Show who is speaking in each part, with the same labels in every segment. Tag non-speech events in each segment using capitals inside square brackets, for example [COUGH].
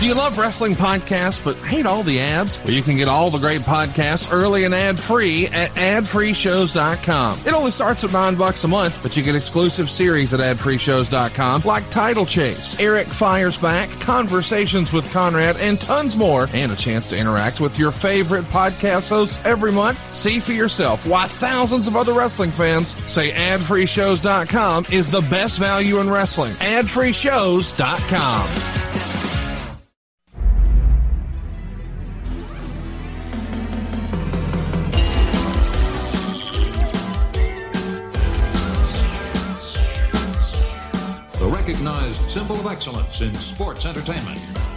Speaker 1: Do you love wrestling podcasts but hate all the ads? Well, you can get all the great podcasts early and ad-free at adfreeshows.com. It only starts at nine bucks a month, but you get exclusive series at adfreeshows.com like Title Chase, Eric Fires Back, Conversations with Conrad, and tons more, and a chance to interact with your favorite podcast hosts every month. See for yourself why thousands of other wrestling fans say adfreeshows.com is the best value in wrestling. adfreeshows.com.
Speaker 2: excellence in sports entertainment.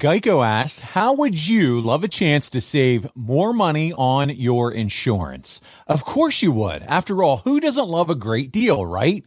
Speaker 3: Geico asks, How would you love a chance to save more money on your insurance? Of course you would. After all, who doesn't love a great deal, right?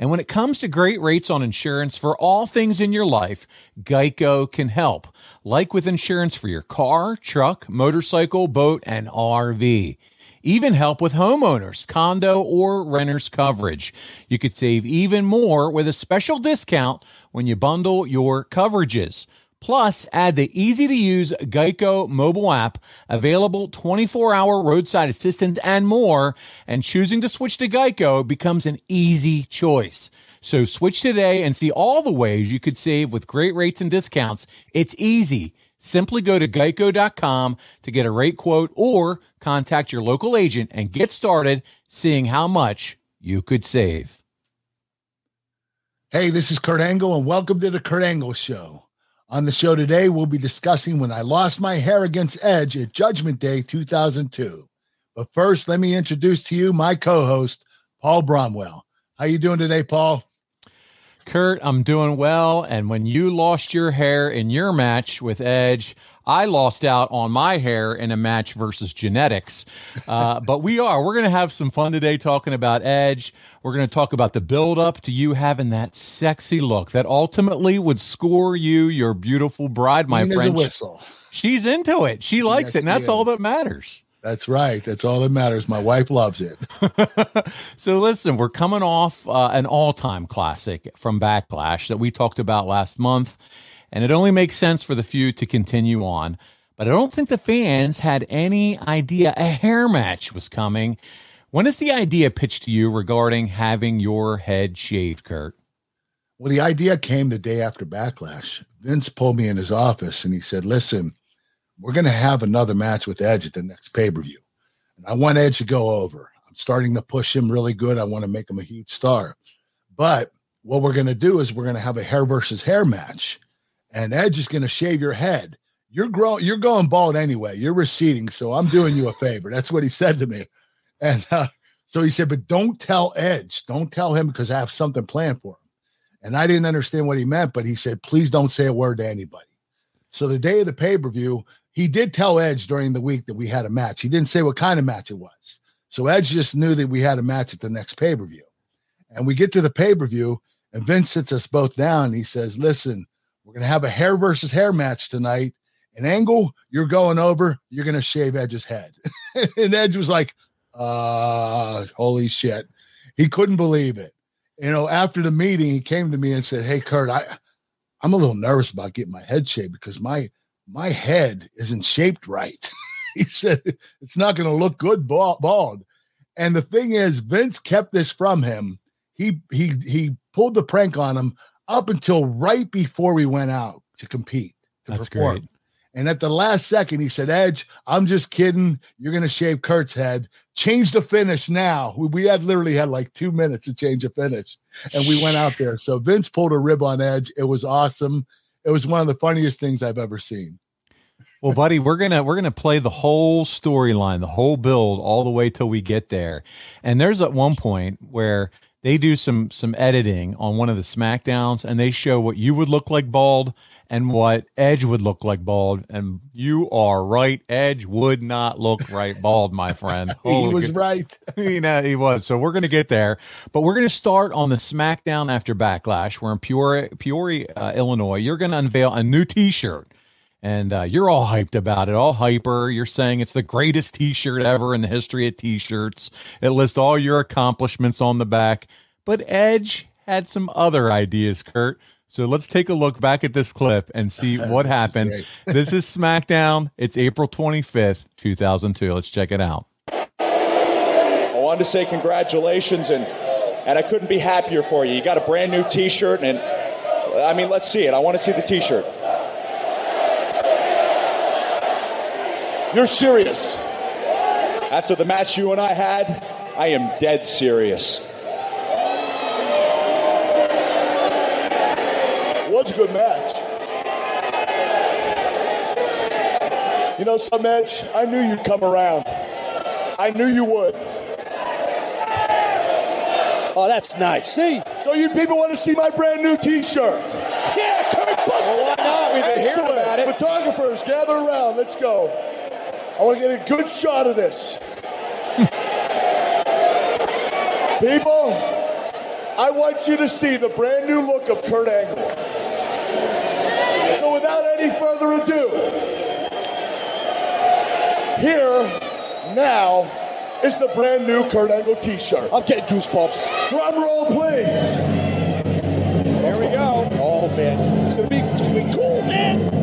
Speaker 3: And when it comes to great rates on insurance for all things in your life, Geico can help, like with insurance for your car, truck, motorcycle, boat, and RV. Even help with homeowners, condo, or renters coverage. You could save even more with a special discount when you bundle your coverages. Plus, add the easy to use Geico mobile app, available 24 hour roadside assistance and more. And choosing to switch to Geico becomes an easy choice. So switch today and see all the ways you could save with great rates and discounts. It's easy. Simply go to geico.com to get a rate quote or contact your local agent and get started seeing how much you could save.
Speaker 4: Hey, this is Kurt Angle, and welcome to the Kurt Angle Show. On the show today, we'll be discussing when I lost my hair against Edge at Judgment Day 2002. But first, let me introduce to you my co-host, Paul Bromwell. How you doing today, Paul?
Speaker 3: Kurt, I'm doing well. And when you lost your hair in your match with Edge, I lost out on my hair in a match versus genetics. Uh, [LAUGHS] but we are. We're going to have some fun today talking about Edge. We're going to talk about the build up to you having that sexy look that ultimately would score you your beautiful bride, my friend.
Speaker 4: whistle.
Speaker 3: She's into it. She likes yes, it, and that's all that matters.
Speaker 4: That's right. That's all that matters. My wife loves it. [LAUGHS]
Speaker 3: so, listen, we're coming off uh, an all time classic from Backlash that we talked about last month and it only makes sense for the feud to continue on. But I don't think the fans had any idea a hair match was coming. When is the idea pitched to you regarding having your head shaved, Kurt?
Speaker 4: Well, the idea came the day after Backlash. Vince pulled me in his office and he said, Listen, we're going to have another match with Edge at the next pay per view. And I want Edge to go over. I'm starting to push him really good. I want to make him a huge star. But what we're going to do is we're going to have a hair versus hair match and Edge is going to shave your head. You're growing, you're going bald anyway. You're receding, so I'm doing you a favor. That's what he said to me. And uh, so he said, but don't tell Edge, don't tell him because I have something planned for him. And I didn't understand what he meant, but he said, please don't say a word to anybody. So the day of the pay per view, he did tell Edge during the week that we had a match. He didn't say what kind of match it was. So Edge just knew that we had a match at the next pay per view. And we get to the pay per view, and Vince sits us both down. he says, Listen, we're going to have a hair versus hair match tonight. An angle, you're going over, you're going to shave Edge's head. [LAUGHS] and Edge was like, uh, holy shit. He couldn't believe it. You know, after the meeting, he came to me and said, Hey, Kurt, I, I'm a little nervous about getting my head shaved because my my head isn't shaped right. [LAUGHS] he said it's not going to look good bald. And the thing is, Vince kept this from him. He he he pulled the prank on him up until right before we went out to compete to
Speaker 3: That's
Speaker 4: perform.
Speaker 3: Great.
Speaker 4: And at the last second, he said, Edge, I'm just kidding. You're going to shave Kurt's head. Change the finish now. We, we, had literally had like two minutes to change the finish. And we went out there. So Vince pulled a rib on Edge. It was awesome. It was one of the funniest things I've ever seen.
Speaker 3: well, buddy, we're gonna we're gonna play the whole storyline, the whole build, all the way till we get there. And there's at one point where they do some some editing on one of the Smackdowns, and they show what you would look like bald and what Edge would look like bald. And you are right, Edge would not look right bald, my friend. [LAUGHS]
Speaker 4: he was right. [LAUGHS]
Speaker 3: you know, he was. So we're gonna get there, but we're gonna start on the SmackDown after Backlash. We're in Peoria, Peoria, uh, Illinois. You're gonna unveil a new T-shirt and uh, you're all hyped about it, all hyper. You're saying it's the greatest T-shirt ever in the history of T-shirts. It lists all your accomplishments on the back. But Edge had some other ideas, Kurt. So let's take a look back at this clip and see [LAUGHS] what happened. Is [LAUGHS] this is SmackDown. It's April 25th, 2002. Let's check it out.
Speaker 5: I wanted to say congratulations and and I couldn't be happier for you. You got a brand new T-shirt and I mean, let's see it. I want to see the T-shirt. You're serious. After the match you and I had, I am dead serious.
Speaker 6: was a good match. You know, some Edge, I knew you'd come around. I knew you would.
Speaker 7: Oh, that's nice. See?
Speaker 6: So you people want to see my brand new T-shirt?
Speaker 7: Yeah, Kurt, bust well,
Speaker 5: why not? We've been hearing about it.
Speaker 6: Photographers, gather around. Let's go. I want to get a good shot of this. [LAUGHS] People, I want you to see the brand new look of Kurt Angle. So without any further ado, here now is the brand new Kurt Angle t-shirt.
Speaker 7: I'm getting goosebumps.
Speaker 6: Drum roll, please.
Speaker 7: There we go. Oh man, it's gonna be, it's gonna be cool, man.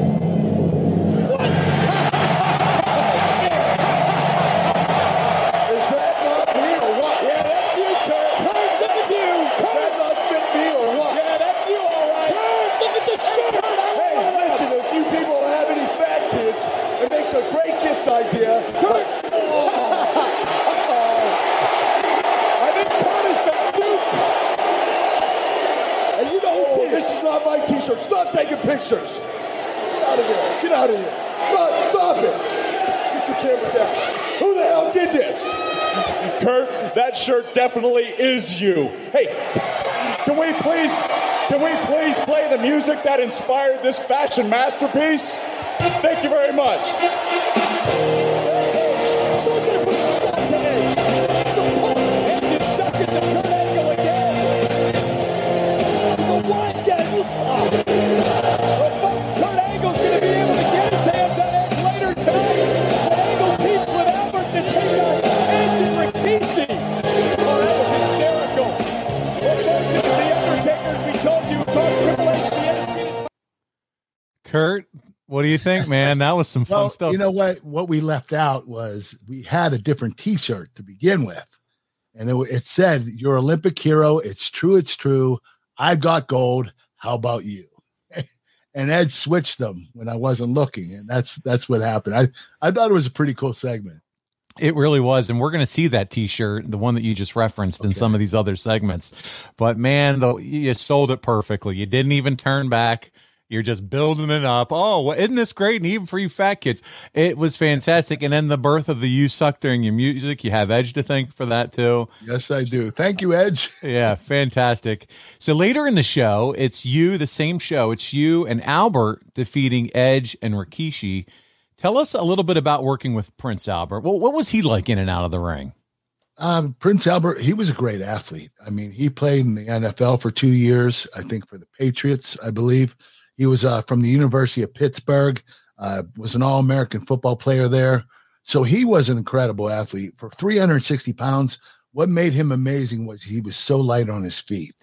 Speaker 6: Stop taking pictures. Get out of here. Get out of here. Stop, stop it. Get your camera down. Who the hell did this?
Speaker 5: Kurt, that shirt definitely is you. Hey, can we please can we please play the music that inspired this fashion masterpiece? Thank you very much.
Speaker 3: You think, man? That was some fun well, stuff.
Speaker 4: You know what? What we left out was we had a different T-shirt to begin with, and it, it said, "Your Olympic hero. It's true. It's true. I've got gold. How about you?" [LAUGHS] and Ed switched them when I wasn't looking, and that's that's what happened. I I thought it was a pretty cool segment.
Speaker 3: It really was, and we're going to see that T-shirt, the one that you just referenced okay. in some of these other segments. But man, though, you sold it perfectly. You didn't even turn back. You're just building it up. Oh, well, isn't this great? And even for you fat kids, it was fantastic. And then the birth of the You Suck during your music. You have Edge to thank for that too.
Speaker 4: Yes, I do. Thank you, Edge. [LAUGHS]
Speaker 3: yeah, fantastic. So later in the show, it's you, the same show. It's you and Albert defeating Edge and Rikishi. Tell us a little bit about working with Prince Albert. Well, what was he like in and out of the ring?
Speaker 4: Um, Prince Albert, he was a great athlete. I mean, he played in the NFL for two years, I think for the Patriots, I believe. He was uh, from the University of Pittsburgh, uh, was an All American football player there. So he was an incredible athlete. For 360 pounds, what made him amazing was he was so light on his feet.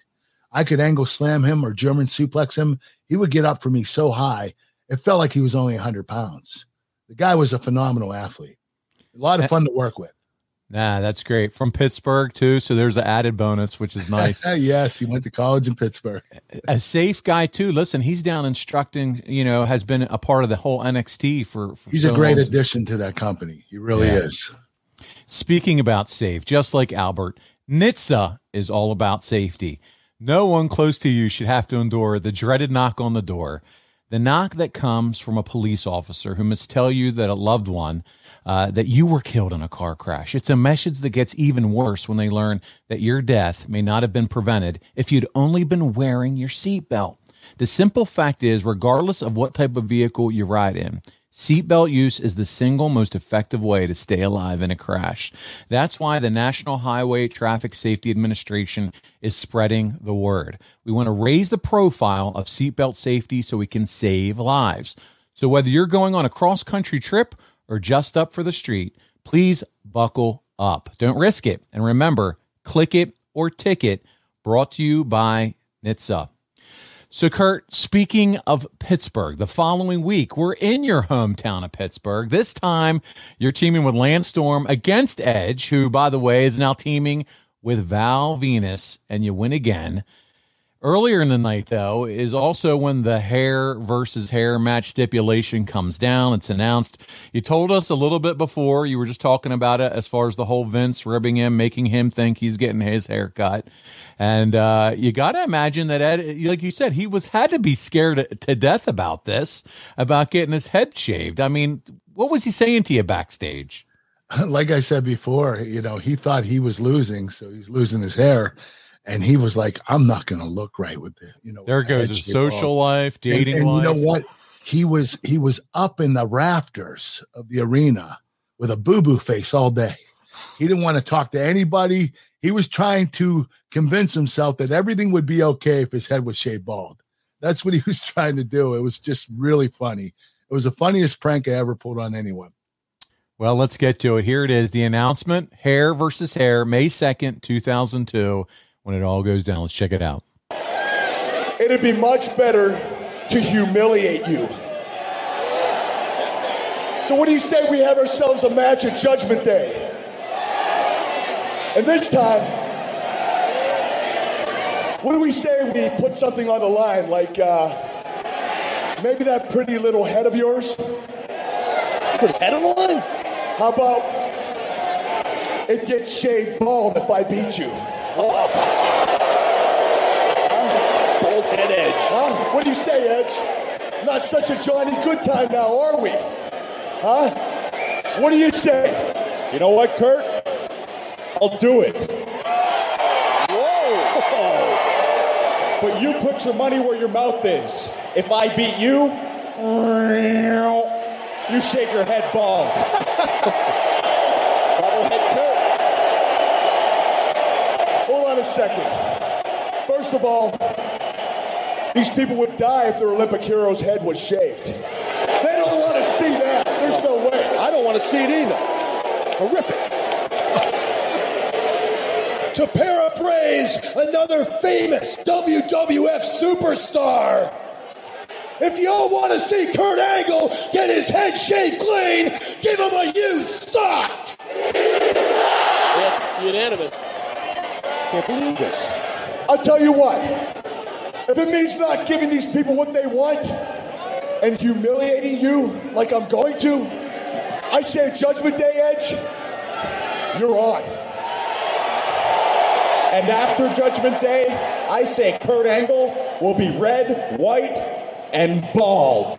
Speaker 4: I could angle slam him or German suplex him. He would get up for me so high, it felt like he was only 100 pounds. The guy was a phenomenal athlete. A lot of fun to work with.
Speaker 3: Nah, that's great. From Pittsburgh too, so there's an added bonus, which is [LAUGHS] nice.
Speaker 4: yes, he went to college in Pittsburgh.
Speaker 3: a safe guy too. Listen, he's down instructing. You know, has been a part of the whole NXT for. for
Speaker 4: he's so a great long. addition to that company. He really yeah. is.
Speaker 3: Speaking about safe, just like Albert, NHTSA is all about safety. No one close to you should have to endure the dreaded knock on the door The knock that comes from a police officer who must tell you that a loved one, uh, that you were killed in a car crash. It's a message that gets even worse when they learn that your death may not have been prevented if you'd only been wearing your seatbelt. The simple fact is, regardless of what type of vehicle you ride in, Seatbelt use is the single most effective way to stay alive in a crash. That's why the National Highway Traffic Safety Administration is spreading the word. We want to raise the profile of seatbelt safety so we can save lives. So whether you're going on a cross country trip or just up for the street, please buckle up. Don't risk it. And remember, click it or ticket brought to you by NHTSA. So, Kurt, speaking of Pittsburgh, the following week, we're in your hometown of Pittsburgh. This time, you're teaming with Lance Storm against Edge, who, by the way, is now teaming with Val Venis, and you win again. Earlier in the night, though, is also when the hair versus hair match stipulation comes down. It's announced. You told us a little bit before. You were just talking about it as far as the whole Vince ribbing him, making him think he's getting his hair cut. And uh, you got to imagine that, Ed, like you said, he was had to be scared to death about this, about getting his head shaved. I mean, what was he saying to you backstage? [LAUGHS]
Speaker 4: Like I said before, you know, he thought he was losing, so he's losing his hair and he was like, "I'm not going to look right with the, you know."
Speaker 3: There goes his social life, dating
Speaker 4: and, and
Speaker 3: life.
Speaker 4: You know what? He was he was up in the rafters of the arena with a boo boo face all day. He didn't want to talk to anybody. He was trying to convince himself that everything would be okay if his head was shaved bald. That's what he [LAUGHS] was trying to do. It was just really funny. It was the funniest prank I ever pulled on anyone.
Speaker 3: Well, let's get to it. Here it is the announcement Hair versus Hair, May 2nd, 2002 when it all goes down. Let's check it out.
Speaker 6: It'd be much better to humiliate you. So, what do you say we have ourselves a match at Judgment Day? And this time, what do we say we put something on the line like uh, maybe that pretty little head of yours?
Speaker 7: Put his head on the line?
Speaker 6: How about it gets shaved bald if I beat you?
Speaker 7: Bald head edge.
Speaker 6: Huh? What do you say, Edge? Not such a Johnny Good time now, are we? Huh? What do you say? You know what, Kurt? I'll do it. Whoa! But you put your money where your mouth is. If I beat you, you shake your head bald. [LAUGHS]
Speaker 7: Bobblehead Kurt.
Speaker 6: Hold on a second. First of all, these people would die if their Olympic hero's head was shaved. They don't want to see that. There's no way.
Speaker 7: I don't want to see it either. Horrific. [LAUGHS]
Speaker 8: To paraphrase another famous WWF superstar, if y'all want to see Kurt Angle get his head shaved clean, give him a you suck!
Speaker 7: It's unanimous. I can't believe this.
Speaker 6: I'll tell you what. If it means not giving these people what they want and humiliating you like I'm going to, I say Judgment Day Edge, you're on. And after Judgment Day, I say Kurt Angle will be red, white, and bald.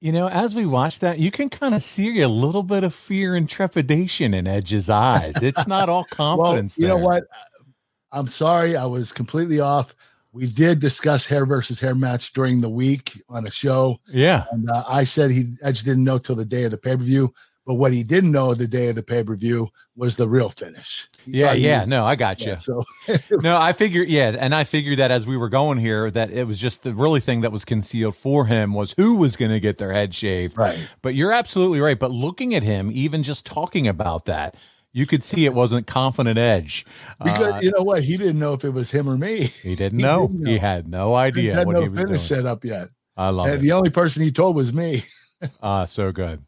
Speaker 3: You know, as we watch that, you can kind of see a little bit of fear and trepidation in Edge's eyes. It's not all [LAUGHS] confidence.
Speaker 4: well, you know what? I'm sorry, I was completely off. We did discuss hair versus hair match during the week on a show,
Speaker 3: Yeah.
Speaker 4: and uh, I said he Edge didn't know till the day of the pay per view. But what he didn't know the day of the pay per view was the real finish. He
Speaker 3: Yeah.
Speaker 4: he-
Speaker 3: Yeah. No, I got you.
Speaker 4: yeah, So [LAUGHS]
Speaker 3: no, I figured, yeah, and I figured that as we were going here, that it was just the really thing that was concealed for him was who was going to get their head shaved.
Speaker 4: Right.
Speaker 3: But you're absolutely right. But looking at him, even just talking about that, you could see it wasn't confident edge.
Speaker 4: because
Speaker 3: Uh,
Speaker 4: you know what, he didn't know if it was him or me.
Speaker 3: he [LAUGHS] didn't know.
Speaker 4: didn't
Speaker 3: He had no
Speaker 4: He
Speaker 3: idea
Speaker 4: had
Speaker 3: what
Speaker 4: no
Speaker 3: he was
Speaker 4: finish
Speaker 3: doing.
Speaker 4: set up yet.
Speaker 3: I love
Speaker 4: And
Speaker 3: it.
Speaker 4: the only person he told was me. [LAUGHS]
Speaker 3: Ah, so good.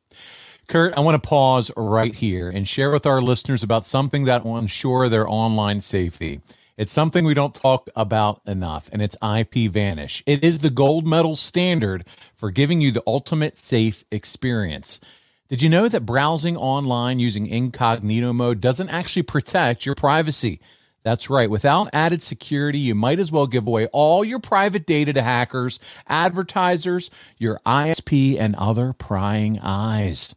Speaker 3: Kurt, I want to pause right here and share with our listeners about something that will ensure their online safety. It's something we don't talk about enough, and it's IPVanish. It is the gold medal standard for giving you the ultimate safe experience. Did you know that browsing online using incognito mode doesn't actually protect your privacy? That's right. Without added security, you might as well give away all your private data to hackers, advertisers, your ISP, and other prying eyes.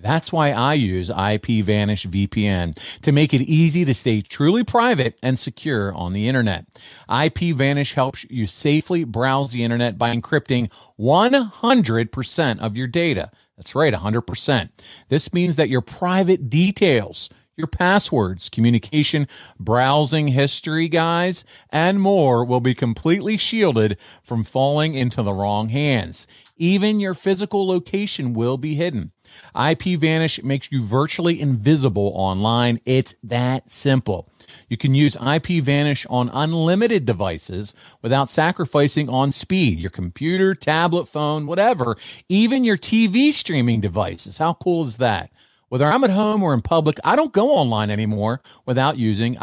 Speaker 3: That's why I use IPVanish VPN to make it easy to stay truly private and secure on the internet. IPVanish helps you safely browse the internet by encrypting 100% of your data. That's right, 100%. This means that your private details, your passwords, communication, browsing history, guys, and more will be completely shielded from falling into the wrong hands. Even your physical location will be hidden. IPVanish makes you virtually invisible online. It's that simple. You can use IPVanish on unlimited devices without sacrificing on speed. Your computer, tablet, phone, whatever, even your TV streaming devices. How cool is that? Whether I'm at home or in public, I don't go online anymore without using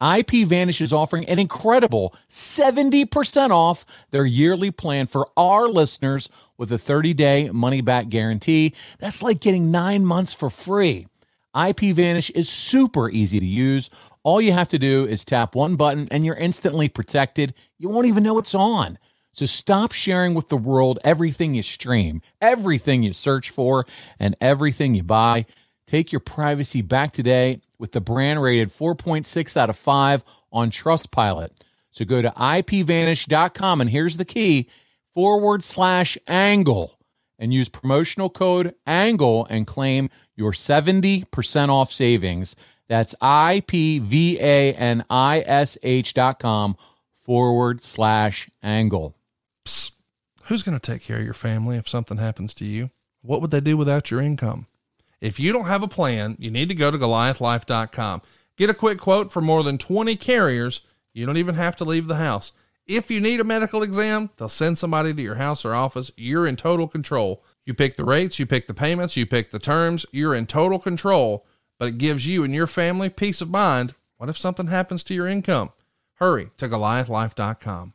Speaker 3: IPVanish. IPVanish is offering an incredible 70% off their yearly plan for our listeners with a 30 day money back guarantee. That's like getting nine months for free. IPVanish is super easy to use. All you have to do is tap one button and you're instantly protected. You won't even know it's on. So stop sharing with the world everything you stream, everything you search for, and everything you buy. Take your privacy back today with the brand rated 4.6 out of 5 on Trustpilot. So go to ipvanish.com and here's the key forward slash angle and use promotional code angle and claim your 70% off savings. That's I-P-V-A-N-I-S-H.com forward slash angle.
Speaker 1: Psst. Who's going to take care of your family if something happens to you? What would they do without your income? If you don't have a plan, you need to go to goliathlife.com. Get a quick quote for more than 20 carriers. You don't even have to leave the house. If you need a medical exam, they'll send somebody to your house or office. You're in total control. You pick the rates, you pick the payments, you pick the terms. You're in total control, but it gives you and your family peace of mind. What if something happens to your income? Hurry to goliathlife.com.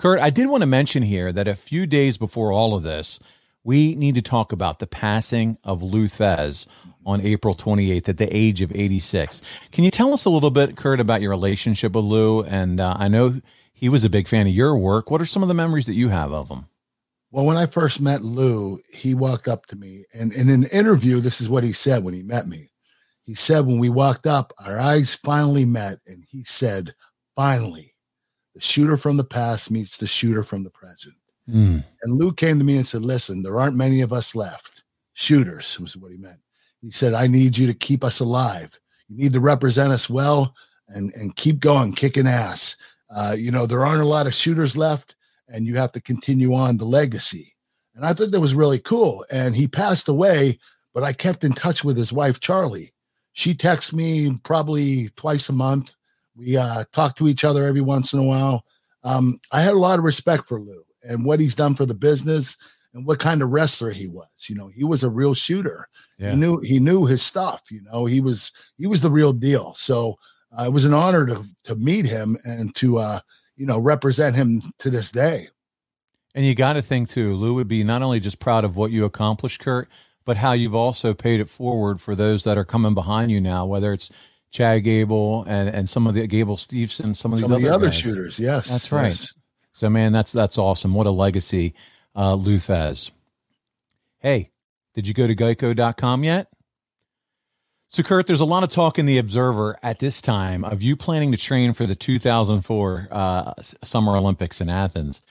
Speaker 3: Kurt, I did want to mention here that a few days before all of this, we need to talk about the passing of Lou Thesz on April 28th at the age of 86. Can you tell us a little bit, Kurt, about your relationship with Lou? And uh, I know he was a big fan of your work. What are some of the memories that you have of him?
Speaker 4: Well, when I first met Lou, he walked up to me and in an interview, this is what he said when he met me. He said, when we walked up, our eyes finally met, and he said, finally the shooter from the past meets the shooter from the present.
Speaker 3: Mm.
Speaker 4: And Lou came to me and said, Listen, there aren't many of us left. Shooters was what he meant. He said, I need you to keep us alive. You need to represent us well and, and keep going, kicking ass. Uh, you know, there aren't a lot of shooters left, and you have to continue on the legacy. And I thought that was really cool. And he passed away, but I kept in touch with his wife, Charlie. She texts me probably twice a month we uh, talk to each other every once in a while. Um, I had a lot of respect for Lou and what he's done for the business and what kind of wrestler he was. You know, he was a real shooter. Yeah. He knew he knew his stuff. You know, he was he was the real deal. So uh, it was an honor to to meet him and to uh, you know represent him to this day.
Speaker 3: And you got to think too, Lou would be not only just proud of what you accomplished, Kurt, but how you've also paid it forward for those that are coming behind you now, whether it's Chad Gable and and some of the Gable Stevenson, some of
Speaker 4: some
Speaker 3: these
Speaker 4: of the
Speaker 3: other,
Speaker 4: other shooters. Yes,
Speaker 3: that's right.
Speaker 4: Yes.
Speaker 3: So man, that's that's awesome. What a legacy, uh, Lou Thesz. Hey, did you go to Geico.com yet? So, Kurt, there's a lot of talk in the Observer at this time of you planning to train for the 2004 uh, Summer Olympics in Athens.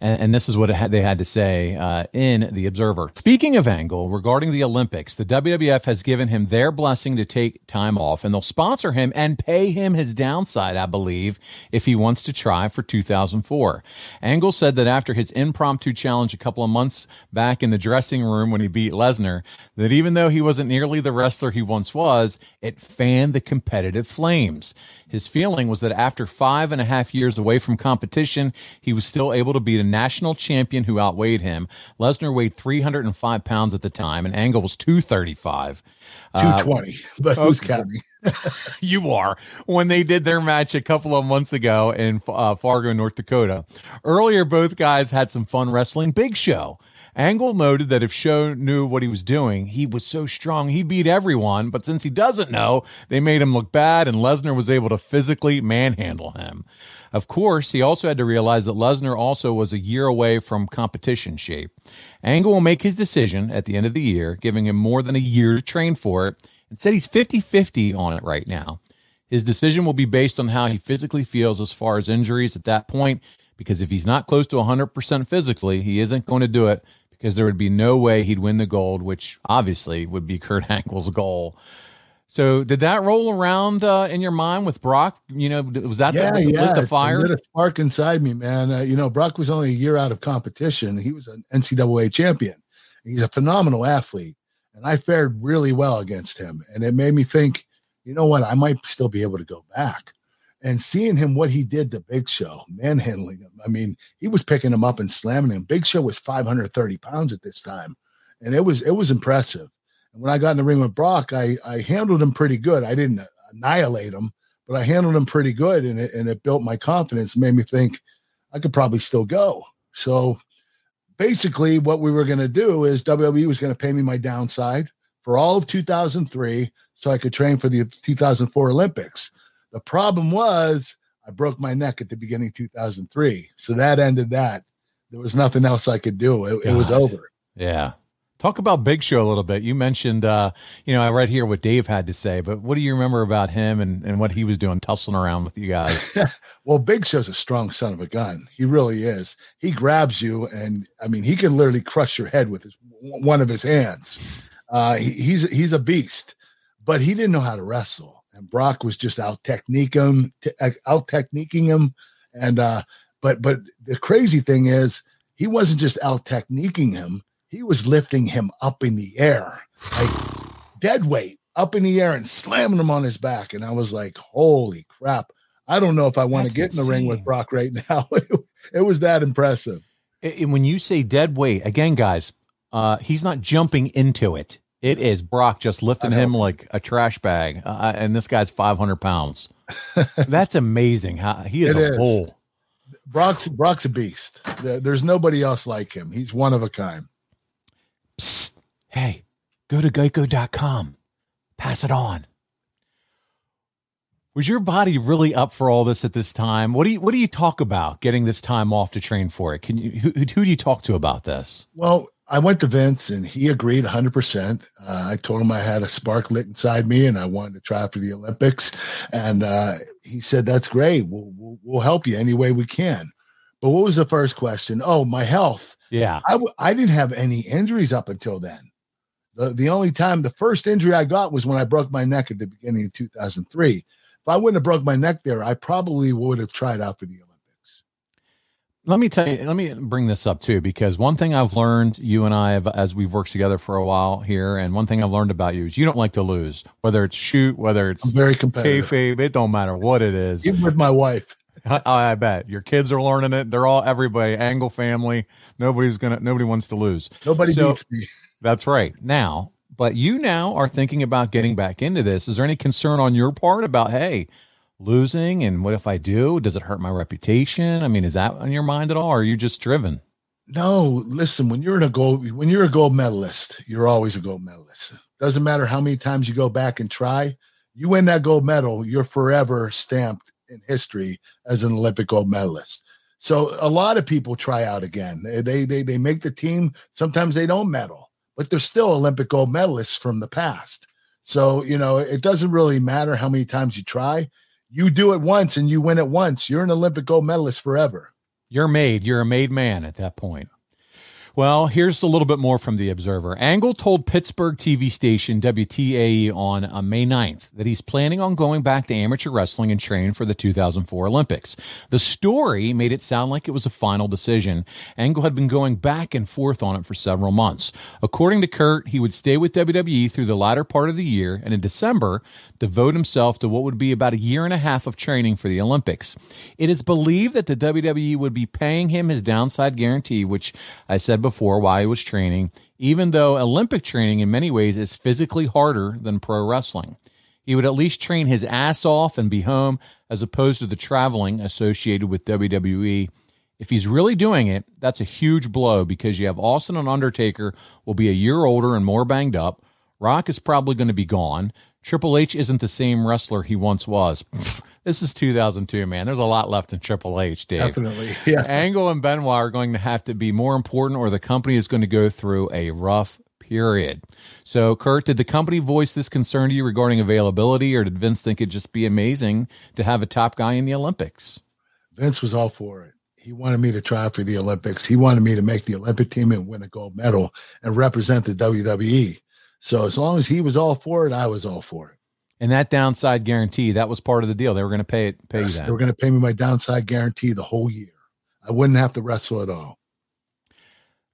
Speaker 3: And, and this is what had, they had to say uh, in The Observer. Speaking of Angle, regarding the Olympics, the WWF has given him their blessing to take time off, and they'll sponsor him and pay him his downside, I believe, if he wants to try for 2004. Angle said that after his impromptu challenge a couple of months back in the dressing room when he beat Lesnar, that even though he wasn't nearly the wrestler he once was, it fanned the competitive flames. His feeling was that after five and a half years away from competition, he was still able to beat a national champion who outweighed him. Lesnar weighed 305 pounds at the time, and Angle was 235.
Speaker 4: 220, uh, [LAUGHS] but who's counting? [LAUGHS]
Speaker 3: you are. When they did their match a couple of months ago in uh, Fargo, North Dakota. Earlier, both guys had some fun wrestling. Big Show Angle noted that if Show knew what he was doing, he was so strong he beat everyone. But since he doesn't know, they made him look bad, and Lesnar was able to physically manhandle him. Of course, he also had to realize that Lesnar also was a year away from competition shape. Angle will make his decision at the end of the year, giving him more than a year to train for it, and said he's 50 50 on it right now. His decision will be based on how he physically feels as far as injuries at that point, because if he's not close to 100% physically, he isn't going to do it because there would be no way he'd win the gold, which obviously would be Kurt [LAUGHS] Angle's goal. So, did that roll around uh, in your mind with Brock? You know, was that
Speaker 4: yeah,
Speaker 3: the,
Speaker 4: yeah.
Speaker 3: lit the fire? It
Speaker 4: lit a spark inside me, man. Uh, you know, Brock was only a year out of competition. He was an NCAA champion. He's a phenomenal athlete, and I fared really well against him. And it made me think, you know what? I might still be able to go back and seeing him what he did to Big Show, manhandling him. I mean, he was picking him up and slamming him. Big Show was 530 pounds at this time, and it was it was impressive. And when I got in the ring with Brock, I I handled him pretty good. I didn't annihilate him, but I handled him pretty good, and it and it built my confidence, made me think I could probably still go. So basically, what we were going to do is WWE was going to pay me my downside for all of 2003, so I could train for the 2004 Olympics. The problem was I broke my neck at the beginning of 2003. So that ended that. There was nothing else I could do. It, it was over.
Speaker 3: Yeah. Talk about Big Show a little bit. You mentioned, uh, you know, I read here what Dave had to say, but what do you remember about him and, and what he was doing, tussling around with you guys? [LAUGHS]
Speaker 4: well, Big Show's a strong son of a gun. He really is. He grabs you, and I mean, he can literally crush your head with his one of his hands. Uh, he, he's he's a beast, but he didn't know how to wrestle and Brock was just out technique him, out techniquing him, and uh, but but the crazy thing is he wasn't just out techniquing him; he was lifting him up in the air, like dead weight up in the air and slamming him on his back. And I was like, "Holy crap!" I don't know if I want to get insane. in the ring with Brock right [LAUGHS] now. it was that impressive.
Speaker 3: And when you say dead weight, again, guys, uh, he's not jumping into it. It is Brock just lifting him like a trash bag, uh, and this guy's five hundred pounds. [LAUGHS] That's amazing. How he is it a is. bull.
Speaker 4: Brock's Brock's a beast. There's nobody else like him. He's one of a kind.
Speaker 3: Psst. Hey, go to geico.com. Pass it on. Was your body really up for all this at this time? What do you What do you talk about getting this time off to train for it? Can you who, who do you talk to about this?
Speaker 4: Well, I went to Vince and he agreed 100%. Uh, I told him I had a spark lit inside me and I wanted to try for the Olympics. And uh, he said, That's great. We'll, we'll, we'll, help you any way we can. But what was the first question? Oh, my health.
Speaker 3: Yeah.
Speaker 4: I w- I didn't have any injuries up until then. The, the only time, the first injury I got was when I broke my neck at the beginning of 2003. If I wouldn't have broke my neck there, I probably would have tried out for the Olympics
Speaker 3: let me tell you let me bring this up too because one thing i've learned you and i have as we've worked together for a while here and one thing i've learned about you is you don't like to lose whether it's shoot whether it's
Speaker 4: I'm very competitive.
Speaker 3: kayfabe, it don't matter what it is.
Speaker 4: Even with my wife.
Speaker 3: I, I, bet. Your kids are learning it. They're all everybody angle family nobody's gonna nobody wants to lose.
Speaker 4: Nobody so, beats me.
Speaker 3: that's right. Now but you now are thinking about getting back into this. Is there any concern on your part about hey losing and what if I do? Does it hurt my reputation? I mean, is that on your mind at all? Or are you just driven?
Speaker 4: No, listen, when you're in a gold when you're a gold medalist, you're always a gold medalist. Doesn't matter how many times you go back and try, you win that gold medal, you're forever stamped in history as an Olympic gold medalist. So a lot of people try out again. They they they, they make the team, sometimes they don't medal, but they're still Olympic gold medalists from the past. So, you know, it doesn't really matter how many times you try you do it once and you win it once, you're an Olympic gold medalist forever.
Speaker 3: You're made. You're a made man at that point. Well, here's a little bit more from the Observer. Angle told Pittsburgh TV station WTAE on uh, May 9th that he's planning on going back to amateur wrestling and train for the 2004 Olympics. The story made it sound like it was a final decision. Angle had been going back and forth on it for several months. According to Kurt, he would stay with WWE through the latter part of the year and in December devote himself to what would be about a year and a half of training for the Olympics. It is believed that the WWE would be paying him his downside guarantee, which I said before while he was training, even though Olympic training in many ways is physically harder than pro wrestling. He would at least train his ass off and be home as opposed to the traveling associated with WWE. If he's really doing it, that's a huge blow because you have Austin and Undertaker will be a year older and more banged up. Rock is probably going to be gone. Triple H isn't the same wrestler he once was. [LAUGHS] this is 2002, man. There's a lot left in Triple H, Dave.
Speaker 4: Definitely. [LAUGHS] Yeah.
Speaker 3: Angle and Benoit are going to have to be more important, or the company is going to go through a rough period. So, Kurt, did the company voice this concern to you regarding availability, or did Vince think it'd just be amazing to have a top guy in the Olympics?
Speaker 4: Vince was all for it. He wanted me to try for the Olympics. He wanted me to make the Olympic team and win a gold medal and represent the WWE. So as long as he was all for it, I was all for it.
Speaker 3: And that downside guarantee, that was part of the deal. They were going to pay it, pay yes, you that.
Speaker 4: They were going to pay me my downside guarantee the whole year. I wouldn't have to wrestle at all.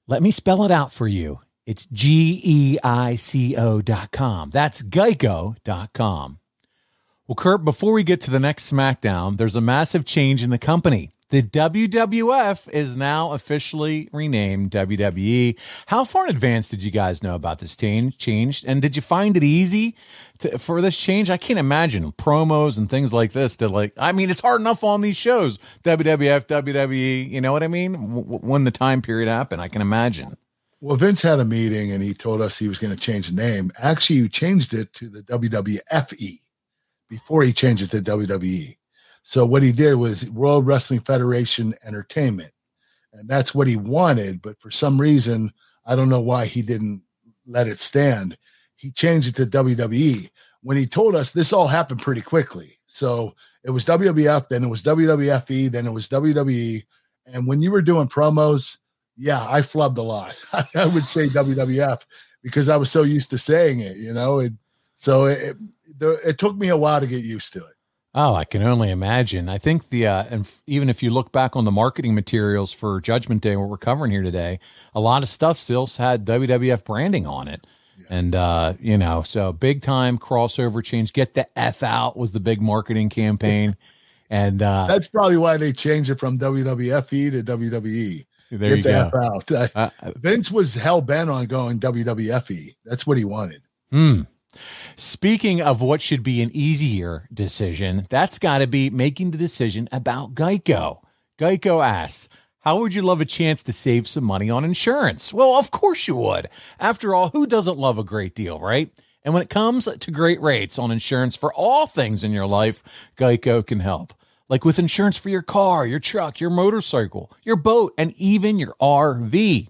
Speaker 3: Let me spell it out for you. It's G E I C O dot com. That's Geico dot com. Well, Kurt, before we get to the next SmackDown, there's a massive change in the company. The WWF is now officially renamed WWE. How far in advance did you guys know about this change? Changed, and did you find it easy to, for this change? I can't imagine promos and things like this. To like, I mean, it's hard enough on these shows. WWF, WWE. You know what I mean? W- when the time period happened, I can imagine.
Speaker 4: Well, Vince had a meeting and he told us he was going to change the name. Actually, he changed it to the WWFE before he changed it to WWE. So what he did was World Wrestling Federation Entertainment, and that's what he wanted. But for some reason, I don't know why he didn't let it stand. He changed it to WWE. When he told us, this all happened pretty quickly. So it was WWF, then it was WWFE, then it was WWE. And when you were doing promos, yeah, I flubbed a lot. [LAUGHS] I would say WWF because I was so used to saying it, you know. So it, it, it took me a while to get used to it.
Speaker 3: Oh, I can only imagine. I think the uh, and f- even if you look back on the marketing materials for Judgment Day, what we're covering here today, a lot of stuff still had WWF branding on it, yeah. and uh, you know, so big time crossover change. Get the f out was the big marketing campaign, [LAUGHS] and uh,
Speaker 4: that's probably why they changed it from WWFE to WWE.
Speaker 3: There Get the.
Speaker 4: F out. [LAUGHS] Uh, Vince was hell bent on going WWFE. That's what he wanted.
Speaker 3: Hmm. Speaking of what should be an easier decision, that's got to be making the decision about Geico. Geico asks, how would you love a chance to save some money on insurance? Well, of course you would. After all, who doesn't love a great deal, right? And when it comes to great rates on insurance for all things in your life, Geico can help. Like with insurance for your car, your truck, your motorcycle, your boat, and even your RV.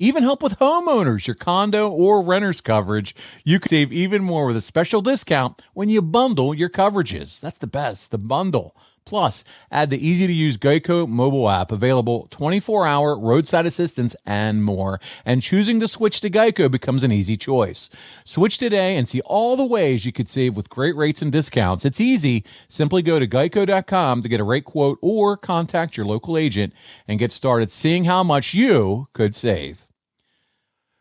Speaker 3: Even help with homeowners, your condo or renters coverage. You can save even more with a special discount when you bundle your coverages. That's the best, the bundle. Plus, add the easy to use Geico mobile app, available 24 hour roadside assistance and more. And choosing to switch to Geico becomes an easy choice. Switch today and see all the ways you could save with great rates and discounts. It's easy. Simply go to geico.com to get a rate quote or contact your local agent and get started seeing how much you could save.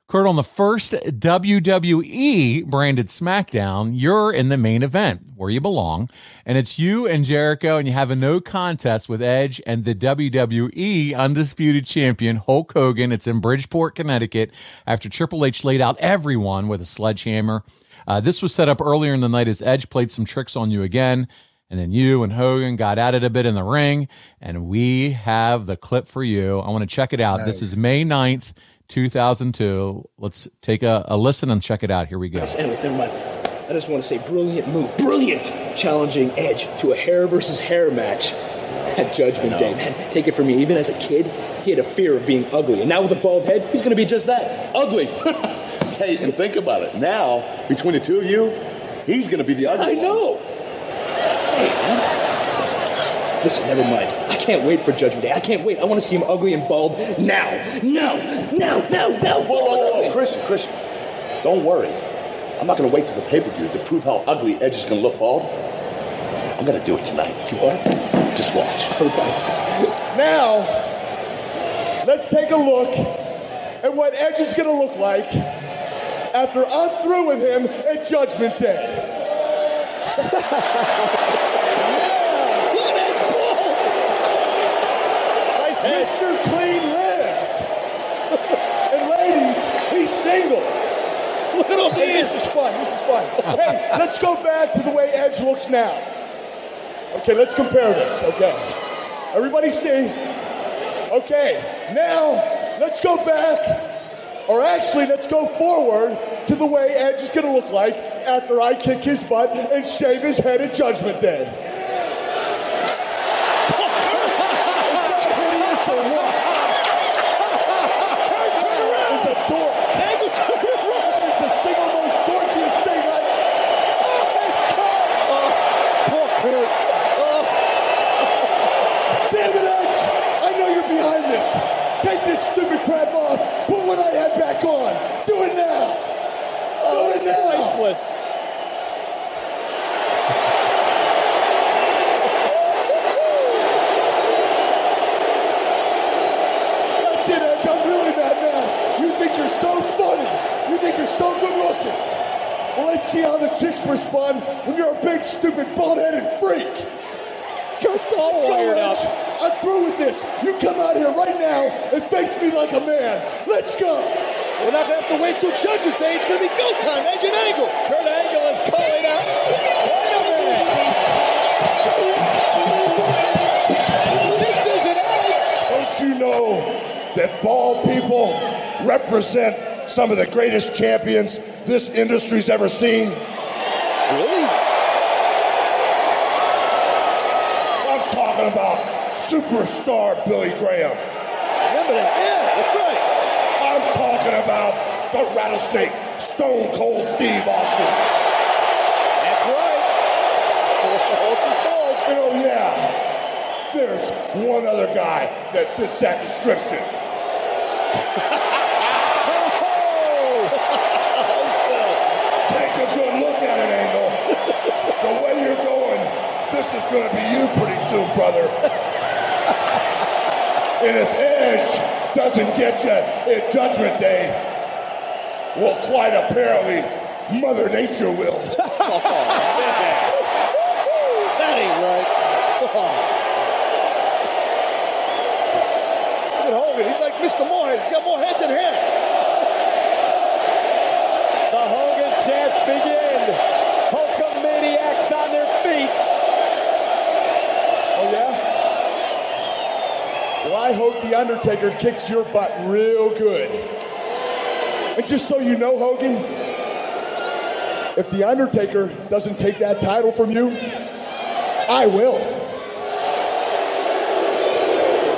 Speaker 3: Kurt, on the first WWE branded SmackDown, you're in the main event where you belong, and it's you and Jericho, and you have a no contest with Edge and the WWE undisputed champion Hulk Hogan. It's in Bridgeport, Connecticut, after Triple H laid out everyone with a sledgehammer. Uh, this was set up earlier in the night as Edge played some tricks on you again. And then you and Hogan got at it a bit in the ring, and we have the clip for you. I want to check it out. Nice. This is May 9th. 2002. Let's take a, a listen and check it out. Here we go.
Speaker 9: Anyways, never mind. I just want to say brilliant move. Brilliant! Challenging Edge to a hair versus hair match [LAUGHS] at Judgment Day. Man, take it from me. Even as a kid, he had a fear of being ugly. And now with a bald head, he's going to be just that ugly. [LAUGHS]
Speaker 10: hey, and think about it. Now, between the two of you, he's going to be the ugly
Speaker 9: I
Speaker 10: one.
Speaker 9: know. Hey, Listen, never mind. I can't wait for Judgment Day. I can't wait. I want to see him ugly and bald now. No, no, no, no.
Speaker 10: Whoa, whoa, whoa, Christian, Christian, don't worry. I'm not going to wait till the pay per view to prove how ugly Edge is going to look bald. I'm going to do it tonight.
Speaker 9: You are?
Speaker 10: Just watch.
Speaker 6: Now, let's take a look at what Edge is going to look like after I'm through with him at Judgment Day. [LAUGHS] Mr. Clean lives. [LAUGHS] and ladies, he's single. Look at all This is fun. This is fun. hey, let's go back to the way Edge looks now. Okay, let's compare this. Okay. Everybody see? Okay, now let's go back, or actually, let's go forward to the way Edge is going to look like after I kick his butt and shave his head at Judgment Day. Damn it, Edge! I know you're behind this. Take this stupid crap off. Put what I had back on. Do it now. Do it now. Priceless. That's it, Edge. I'm really mad now. You think you're so funny. You think you're so good looking. Well, let's see how the chicks respond when you're a big, stupid, bald-headed freak. Kurt's all
Speaker 7: Let's go,
Speaker 6: wired
Speaker 7: Edge.
Speaker 6: up. I'm through with this. You come out here right now and face me like a man. Let's go.
Speaker 7: We're not going to have to wait till Judgment Day. It's going to be go time. Edge and Angle. Kurt Angle is calling out. Wait a minute. This isn't Edge.
Speaker 8: Don't you know that bald people represent some of the greatest champions this industry's ever seen?
Speaker 7: Really?
Speaker 8: I'm talking about superstar Billy Graham.
Speaker 7: Remember that? Yeah, that's right.
Speaker 8: I'm talking about the rattlesnake, Stone Cold Steve Austin.
Speaker 7: That's right. [LAUGHS] Austin's bald.
Speaker 8: And oh yeah, there's one other guy that fits that description. [LAUGHS] Take a good look at it, Angle. The way you're going, this is going to be you pretty soon, brother. and if Edge doesn't get you at Judgment Day, well, quite apparently, Mother Nature will. [LAUGHS]
Speaker 7: That ain't right. Look at Hogan. He's like Mr. Morehead. He's got more head than hair.
Speaker 5: The Hogan chants begin. Hulkamaniacs on their feet.
Speaker 6: Oh yeah? Well, I hope the Undertaker kicks your butt real good. And just so you know, Hogan, if the Undertaker doesn't take that title from you, I will.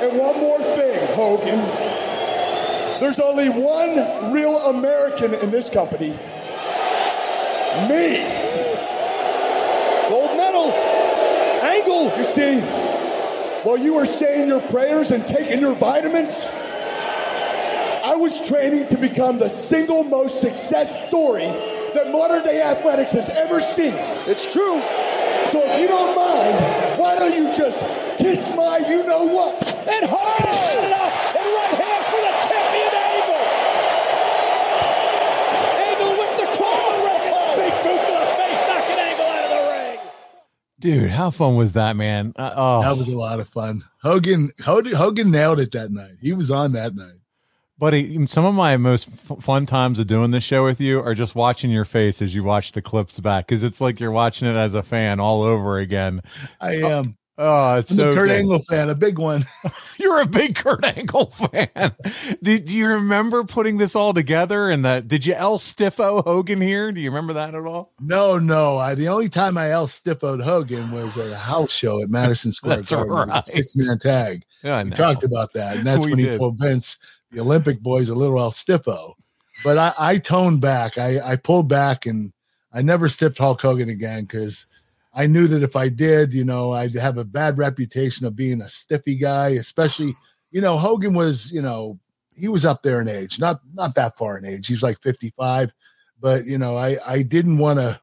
Speaker 6: And one more thing, Hogan. There's only one real American in this company. Me.
Speaker 7: Gold medal. Angle.
Speaker 6: You see, while you were saying your prayers and taking your vitamins, I was training to become the single most success story that modern day athletics has ever seen.
Speaker 7: It's true.
Speaker 6: So if you don't mind, why don't you just kiss my you know what?
Speaker 5: And hold it up and right hands for the champion Angle. Angle with the corner record. Big boot to the face, knocking Angle out of the ring.
Speaker 3: Dude, how fun was that, man? Uh, oh,
Speaker 4: That was a lot of fun. Hogan, Hogan, Hogan nailed it that night. He was on that night.
Speaker 3: buddy. Some of my most f- fun times of doing this show with you are just watching your face as you watch the clips back because it's like you're watching it as a fan all over again.
Speaker 4: I am.
Speaker 3: Oh, it's
Speaker 4: I'm
Speaker 3: so
Speaker 4: a Kurt
Speaker 3: good.
Speaker 4: Angle fan, a big one. [LAUGHS]
Speaker 3: You're a big Kurt Angle fan. do, do you remember putting this all together? And that did you El Stiffo Hogan here? Do you remember that at all?
Speaker 4: No, no. I the only time I El Stiffoed Hogan was at a house show at Madison [LAUGHS] Square
Speaker 3: That's
Speaker 4: Garden,
Speaker 3: right.
Speaker 4: six man tag.
Speaker 3: Yeah, I
Speaker 4: we talked about that, and that's
Speaker 3: We
Speaker 4: when he
Speaker 3: did.
Speaker 4: told Vince the Olympic boys a little El Stiffo. But I, I toned back. I, I pulled back, and I never stiffed Hulk Hogan again because I knew that if I did, you know, I'd have a bad reputation of being a stiffy guy, especially, [SIGHS] you know, Hogan was, you know, he was up there in age, not not that far in age. He's like 55, but you know, I I didn't want to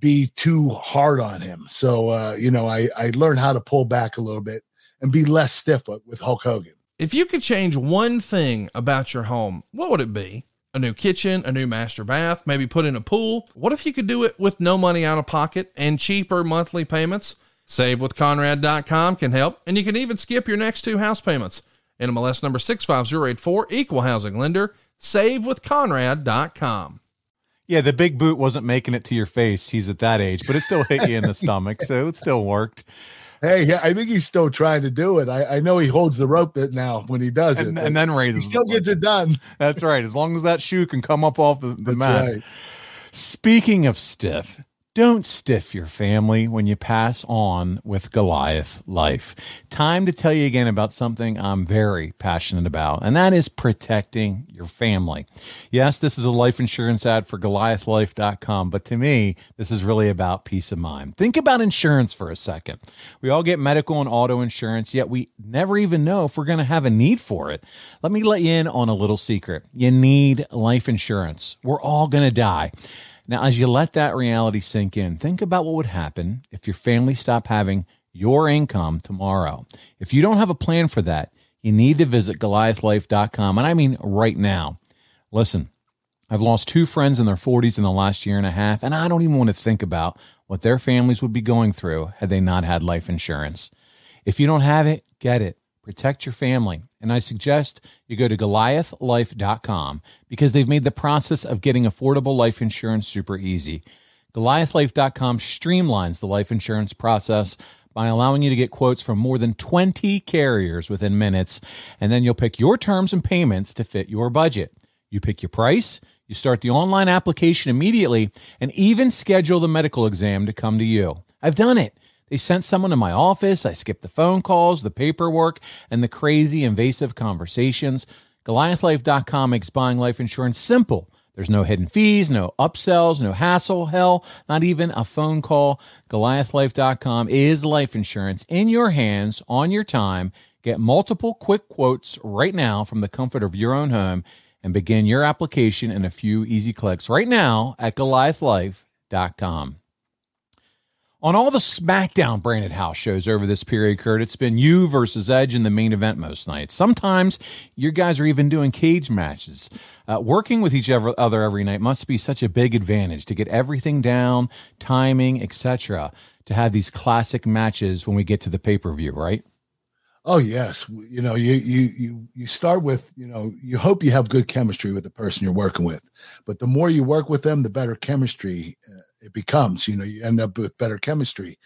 Speaker 4: be too hard on him. So uh, you know, I I learned how to pull back a little bit and be less stiff with Hulk Hogan.
Speaker 1: If you could change one thing about your home, what would it be? A new kitchen, a new master bath, maybe put in a pool. What if you could do it with no money out of pocket and cheaper monthly payments? SaveWithConrad.com can help, and you can even skip your next two house payments. NMLS number 65084, equal housing lender, SaveWithConrad.com.
Speaker 3: Yeah, the big boot wasn't making it to your face. He's at that age, but it still hit you in the stomach, so it still worked.
Speaker 4: Hey, yeah, I think he's still trying to do it. I, I know he holds the rope that now when he does
Speaker 3: and,
Speaker 4: it,
Speaker 3: and then raises.
Speaker 4: He still gets it done. [LAUGHS]
Speaker 3: That's right. As long as that shoe can come up off the, the mat.
Speaker 4: Right.
Speaker 3: Speaking of stiff, don't stiff your family when you pass on with Goliath Life. Time to tell you again about something I'm very passionate about, and that is protecting your family. Yes, this is a life insurance ad for GoliathLife.com, but to me, this is really about peace of mind. Think about insurance for a second. We all get medical and auto insurance, yet we never even know if we're going to have a need for it. Let me let you in on a little secret. You need life insurance. We're all going to die. Now, as you let that reality sink in, think about what would happen if your family stopped having your income tomorrow. If you don't have a plan for that, you need to visit goliathlife.com. And I mean right now. Listen, I've lost two friends in their 40s in the last year and a half, and I don't even want to think about what their families would be going through had they not had life insurance. If you don't have it, get it. Protect your family. And I suggest you go to goliathlife.com because they've made the process of getting affordable life insurance super easy. Goliathlife.com streamlines the life insurance process by allowing you to get quotes from more than 20 carriers within minutes, and then you'll pick your terms and payments to fit your budget. You pick your price, you start the online application immediately, and even schedule the medical exam to come to you. I've done it. They sent someone to my office. I skipped the phone calls, the paperwork, and the crazy invasive conversations. Goliathlife.com makes buying life insurance simple. There's no hidden fees, no upsells, no hassle, hell, not even a phone call. Goliathlife.com is life insurance in your hands on your time. Get multiple quick quotes right now from the comfort of your own home and begin your application in a few easy clicks right now at goliathlife.com. On all the SmackDown branded house shows over this period, Kurt, it's been you versus Edge in the main event most nights. Sometimes your guys are even doing cage matches. Uh, working with each other every night must be such a big advantage to get everything down, timing, etc. To have these classic matches when we get to the pay per view, right?
Speaker 4: Oh yes, you know you you you you start with you know you hope you have good chemistry with the person you're working with, but the more you work with them, the better chemistry uh, it becomes. You know, you end up with better chemistry.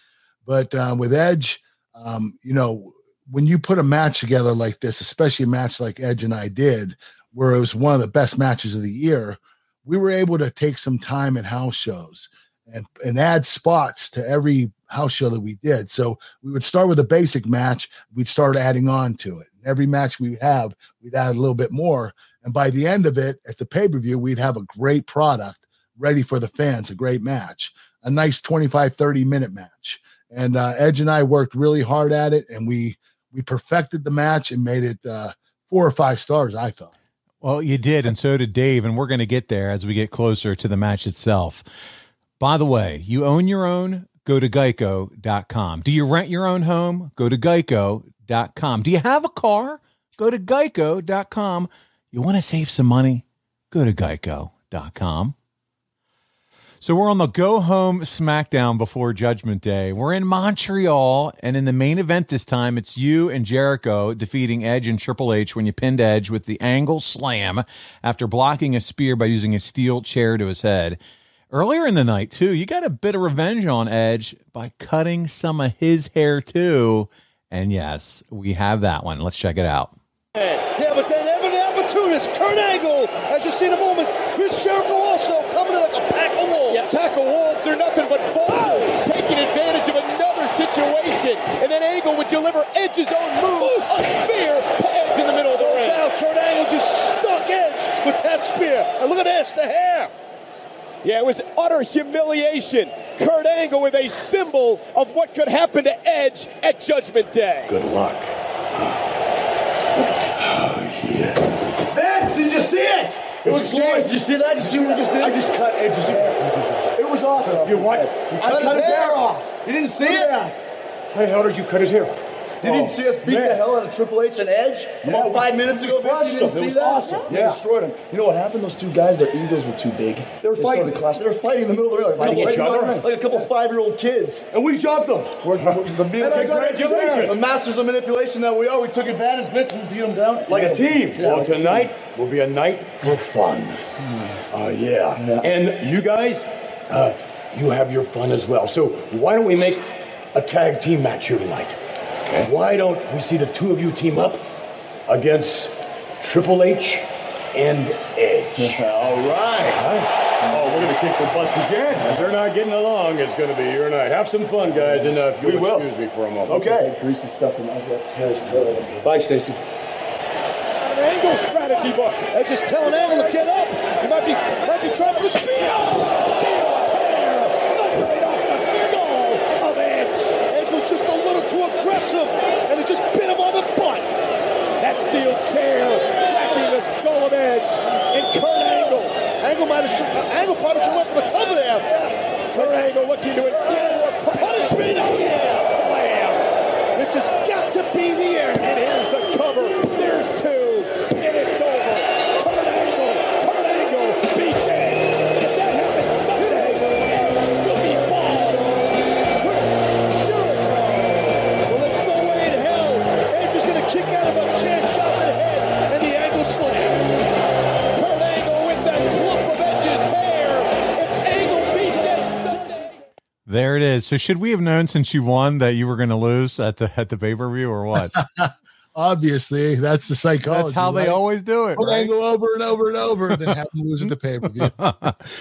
Speaker 4: But uh, with Edge, um, you know, when you put a match together like this, especially a match like Edge and I did, where it was one of the best matches of the year, we were able to take some time at house shows and and add spots to every house show that we did. So we would start with a basic match, we'd start adding on to it. Every match we have, we'd add a little bit more. And by the end of it, at the pay per view, we'd have a great product ready for the fans, a great match, a nice 25, 30 minute match. And uh, Edge and I worked really hard at it, and we we perfected the match and made it uh, four or five stars. I thought.
Speaker 3: Well, you did, and so did Dave, and we're going to get there as we get closer to the match itself. By the way, you own your own. Go to geico.com. Do you rent your own home? Go to geico.com. Do you have a car? Go to geico.com. You want to save some money? Go to geico.com. So we're on the go home SmackDown before Judgment Day. We're in Montreal, and in the main event this time, it's you and Jericho defeating Edge and Triple H when you pinned Edge with the angle slam after blocking a spear by using a steel chair to his head. Earlier in the night, too, you got a bit of revenge on Edge by cutting some of his hair, too. And yes, we have that one. Let's check it out.
Speaker 7: Yeah, but then every opportunist, Kurt Angle, as you see in a moment, Chris Jericho also coming in like a pack of wolves.
Speaker 5: Yeah, pack of wolves. They're nothing but vultures oh. taking advantage of another situation. And then Angle would deliver Edge's own move, Ooh. a spear to Edge in the middle of the oh, ring.
Speaker 7: Now Kurt Angle just stuck Edge with that spear. And look at this, the hair.
Speaker 5: Yeah, it was utter humiliation.
Speaker 6: Kurt Angle with a symbol of what could happen to Edge at Judgment Day.
Speaker 10: Good luck.
Speaker 8: Vince, did you see it? Was. Did you see that? You see what we just did?
Speaker 10: I just cut Edge's.
Speaker 8: It was awesome.
Speaker 10: You what?
Speaker 8: I cut, his hair off. You didn't see it?
Speaker 10: How the hell did you cut his hair?
Speaker 8: You didn't see us beat the hell out of Triple H and Edge about five minutes ago? You didn't
Speaker 10: It was
Speaker 8: that?
Speaker 10: awesome. They destroyed him. You know what happened? Those two guys, their egos were too big. They
Speaker 8: were fighting.
Speaker 10: started clashing. They were fighting in the middle of the ring. Like,
Speaker 8: Fighting
Speaker 10: a
Speaker 8: each
Speaker 10: couple-
Speaker 8: other?
Speaker 10: Like a couple five-year-old kids. And we jumped them. We're, we're, [LAUGHS] the,
Speaker 8: And I got
Speaker 10: congratulations. The masters of manipulation that we are. We took advantage, Vince, and beat them down.
Speaker 8: Like a team.
Speaker 10: Yeah,
Speaker 8: well,
Speaker 10: like a team.
Speaker 8: tonight will be a night for fun. Uh, yeah. And you guys, uh, you have your fun as well. So why don't we make a tag team match here tonight? Why don't we see the two of you team up against Triple H and Edge? [LAUGHS]
Speaker 10: All right. Oh, we're going to kick the butts again.
Speaker 8: If they're not getting along, it's going to be your night. Have some fun, guys, and uh, if you'll
Speaker 10: We will.
Speaker 8: excuse me for a moment.
Speaker 10: Okay. Greasy stuff and I've got tears terrible. Bye, Stacy.
Speaker 6: An angle strategy book.
Speaker 7: They're just telling Angle to get up. He
Speaker 3: So should we have known since you won that you were going to lose at the at the pay per view or what? [LAUGHS]
Speaker 4: Obviously, that's the psychology.
Speaker 3: That's how they
Speaker 4: right?
Speaker 3: always do it. Right?
Speaker 4: Angle over and over and over, and then have him lose at the pay per view.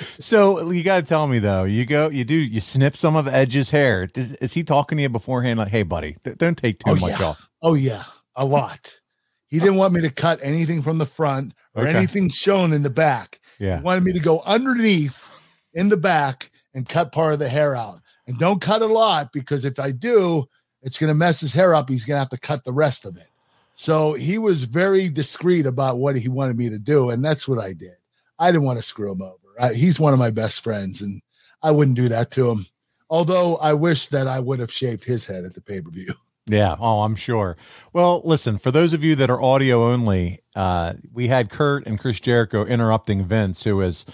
Speaker 4: [LAUGHS]
Speaker 3: so you got to tell me though. You go, you do, you snip some of Edge's hair. Does, is he talking to you beforehand? Like, hey, buddy, th- don't take too
Speaker 4: Oh,
Speaker 3: much
Speaker 4: yeah.
Speaker 3: off.
Speaker 4: Oh yeah, a lot. He didn't want me to cut anything from the front or
Speaker 3: Okay.
Speaker 4: anything shown in the back.
Speaker 3: Yeah.
Speaker 4: He wanted me to go underneath in the back and cut part of the hair out. And don't cut a lot because if I do, it's going to mess his hair up. He's going to have to cut the rest of it. So he was very discreet about what he wanted me to do. And that's what I did. I didn't want to screw him over. I, he's one of my best friends, and I wouldn't do that to him. Although I wish that I would have shaved his head at the pay per view. [LAUGHS]
Speaker 3: Yeah. Oh, I'm sure. Well, listen, for those of you that are audio only, uh, we had Kurt and Chris Jericho interrupting Vince, who is,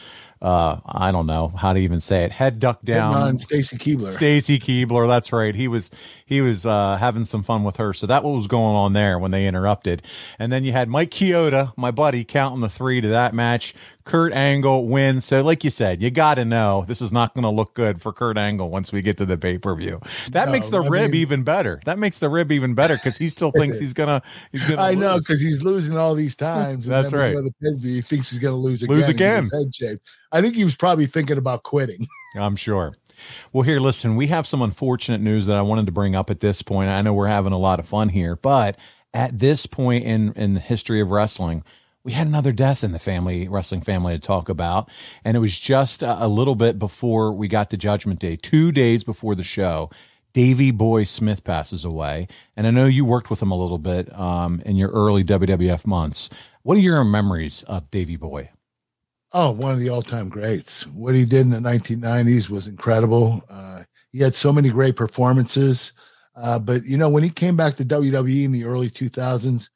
Speaker 3: uh, I don't know how to even say it, head ducked down.
Speaker 4: on Stacy Keibler.
Speaker 3: Stacy Keibler, that's right. He was he was uh, having some fun with her. So that what was going on there when they interrupted. And then you had Mike Chioda, my buddy, counting the three to that match. Kurt Angle wins. So like you said, you got to know this is not going to look good for Kurt Angle once we get to the pay per view. That
Speaker 4: No,
Speaker 3: makes the
Speaker 4: I
Speaker 3: rib
Speaker 4: mean-
Speaker 3: even better. That makes the rib even better because he still thinks he's gonna he's gonna.
Speaker 4: I know because he's losing all these [LAUGHS] times. and
Speaker 3: That's right.
Speaker 4: we go to the pay-per-view, He thinks he's going to lose again.
Speaker 3: Lose again.
Speaker 4: Head shaved. I think he was probably thinking about quitting. [LAUGHS]
Speaker 3: I'm sure. Well, here, listen, we have some unfortunate news that I wanted to bring up at this point. I know we're having a lot of fun here, but at this point in in the history of wrestling, we had another death in the family wrestling family to talk about, and it was just a, little bit before we got to Judgment Day, two days before the show. Davy Boy Smith passes away, and I know you worked with him a little bit um, in your early WWF months. What are your memories of Davy Boy?
Speaker 4: Oh, one of the all-time greats. What he did in the 1990s was incredible. Uh, he had so many great performances. Uh, but you know, when he came back to WWE in the early 2000s,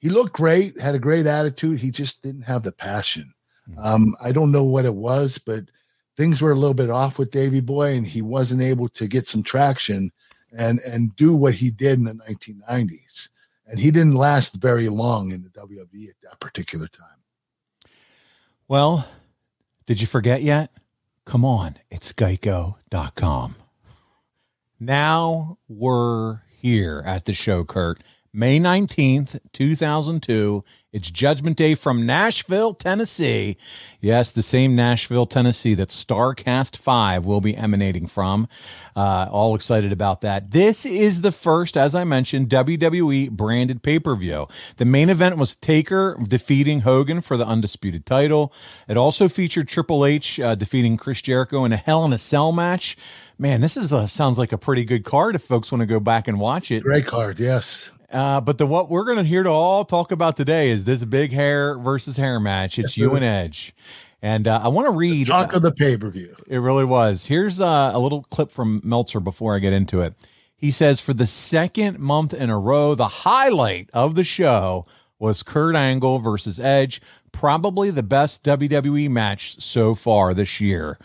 Speaker 4: he looked great, had a great attitude. He just didn't have the passion. Um, I don't know what it was, but things were a little bit off with Davy Boy, and he wasn't able to get some traction and and do what he did in the 1990s. And he didn't last very long in the WWE at that particular time.
Speaker 3: Well, did you forget yet? Come on, it's geico.com. Now we're here at the show, Kurt. May 19th, 2002. It's Judgment Day from Nashville, Tennessee. Yes, the same Nashville, Tennessee that Starrcast 5 will be emanating from. Uh, all excited about that. This is the first, as I mentioned, WWE branded pay per view. The main event was Taker defeating Hogan for the undisputed title. It also featured Triple H uh, defeating Chris Jericho in a Hell in a Cell match. Man, this is a, sounds like a pretty good card if folks want to go back and watch it.
Speaker 4: Great card, yes.
Speaker 3: Uh, but the what we're going to hear to all talk about today is this big hair versus hair match. It's you and Edge. And uh, I want to read.
Speaker 4: Talk of the pay per view.
Speaker 3: It really was. Here's uh, a little clip from Meltzer before I get into it. He says, for the second month in a row, the highlight of the show was Kurt Angle versus Edge, probably the best WWE match so far this year.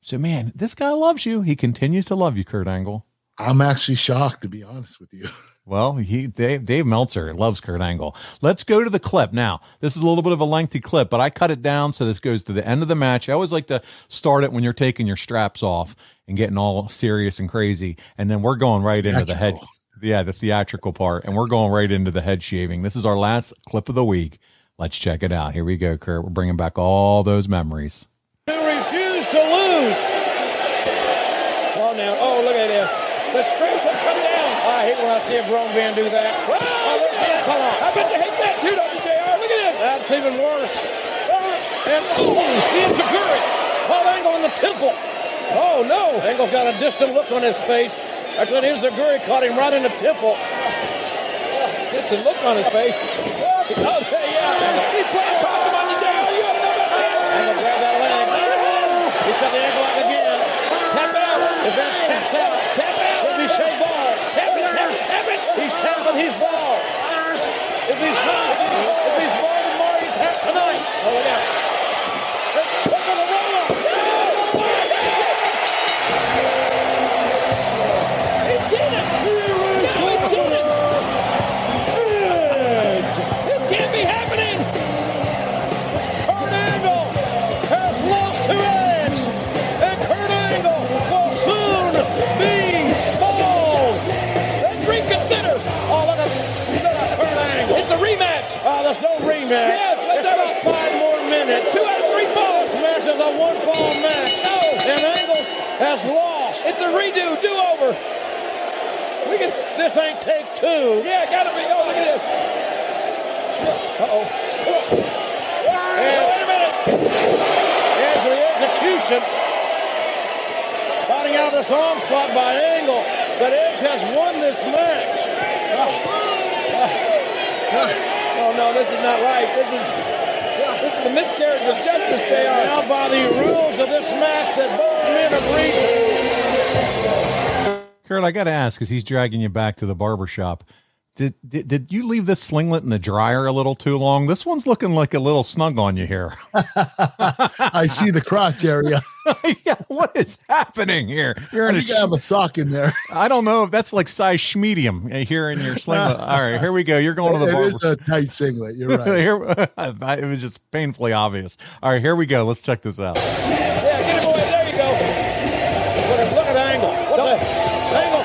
Speaker 3: So, man, this guy loves you. He continues to love you, Kurt Angle.
Speaker 4: I'm actually shocked, to be honest with you. [LAUGHS]
Speaker 3: Well, he Dave, Dave Meltzer loves Kurt Angle. Let's go to the clip now. This is a little bit of a lengthy clip, but I cut it down so this goes to the end of the match. I always like to start it when you're taking your straps off and getting all serious and crazy, and then we're going right into the head. Yeah, the theatrical part, and we're going right into the head shaving. This is our last clip of the week. Let's check it out. Here we go, Kurt. We're bringing back all those memories.
Speaker 11: Who refuse to lose? Oh, now, oh, look at this. The strings have come down. I hate when I see a grown man do that. Oh, there's oh, the come on. I bet you hate that too, don't you, JR? Look at this. That's even worse. Uh-huh. And oh, the Enzuigiri. Caught Angle in the temple. Oh, no. Angle's got a distant look on his face. After that, Enzuigiri caught him right in the temple. Oh, distant look on his face. Oh, yeah. He's playing possum on you, JR. You ought to know about that. Angle grabbed that leg. Oh. He's got the ankle out again. Tap out. Events taps out. Tap out. It'll be Shea Ball. Tap it, tap it, tap it. He's tapping, he's ball. If he's ball, if he's ball, then tonight. Oh, look there's rematch. Yes, let's it's not five more minutes. Two out of three falls. This match is a one fall match. No. And Angle has lost. It's a redo, do over. We can, this ain't take two. Yeah, gotta be. Oh, look at this. Uh-oh. And, wait a minute. Here's the execution. Fighting out this onslaught by Angle. But Edge has won this match. Oh, Oh, no, this is not right. This is this is the miscarriage of justice they are. Now by the rules of this match that both men agreed to.
Speaker 3: Kurt, I got to ask, because he's dragging you back to the barber shop. Did, did did you leave this singlet in the dryer a little too long? This one's looking like a little snug on you here. [LAUGHS]
Speaker 4: I see the crotch area. [LAUGHS] [LAUGHS]
Speaker 3: yeah, what is happening here? You're in
Speaker 4: I
Speaker 3: a
Speaker 4: think have a sock in there.
Speaker 3: I don't know if that's like size medium here in your singlet. All right, here we go. You're going to the
Speaker 4: It
Speaker 3: barber.
Speaker 4: is a tight singlet. You're right. [LAUGHS]
Speaker 3: Here- [LAUGHS] it was just painfully obvious. All right, here we go. Let's check this out.
Speaker 11: Yeah, get him away. There you go. Look at, look at Angle. What the? Angle.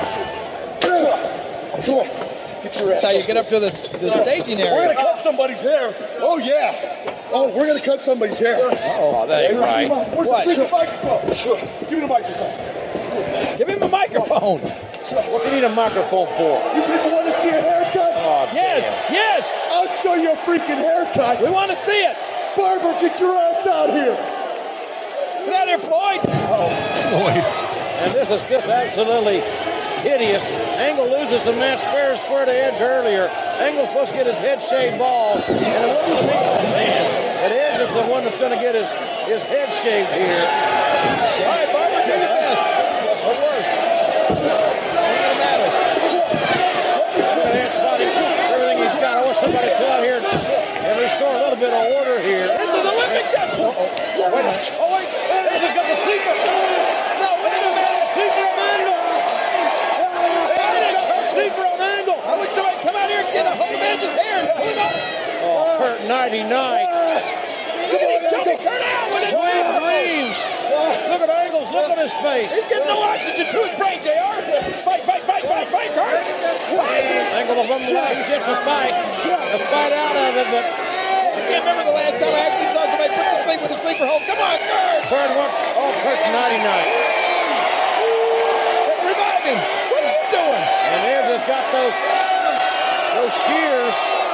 Speaker 8: Come on. Get your ass.
Speaker 11: That's how you get up to the, the staging area.
Speaker 8: We're gonna cut somebody's hair. Oh yeah. Oh, we're gonna cut somebody's hair.
Speaker 11: Oh, that ain't right.
Speaker 8: Where's
Speaker 11: What?
Speaker 8: the freaking microphone? Give me the microphone.
Speaker 11: Give him a microphone. What do you need a microphone for?
Speaker 8: You people want to see a haircut?
Speaker 11: Oh,
Speaker 8: yes,
Speaker 11: damn.
Speaker 8: yes. I'll show you a freaking haircut.
Speaker 11: We want to see it.
Speaker 8: Barber, get your ass out here.
Speaker 11: Get out here, Floyd. Oh, Floyd. And this is just absolutely hideous. Angle loses the match fair and square to Edge earlier. Angle's supposed to get his head shaved bald. And it looks to me, oh, man, that Edge is the one that's going to get his, his head shaved here. All right, Barber, give it this. Or worse. Doesn't matter. Look at Edge fighting everything he's got. I wish somebody could out here and restore a little bit of order here. This is Olympic justice. Oh, wait. Oh, wait. Edge has got the sleeper. would somebody come out here and get a hold of Edge's hair and pull it up? Oh, Kurt 99. Look at him jump! Kurt out with it. Swing lanes. Look at Angles. Look at his face. He's getting no oxygen to his brain, JR. Fight, fight, fight, fight, fight, Kurt. Angle from the last gets a fight. A fight out of it, but...
Speaker 12: I can't remember the last time I actually saw somebody put this thing with a sleeper hold. Come on, Kurt.
Speaker 11: Kurt, one! Oh, Kurt's 99. Those, those shears.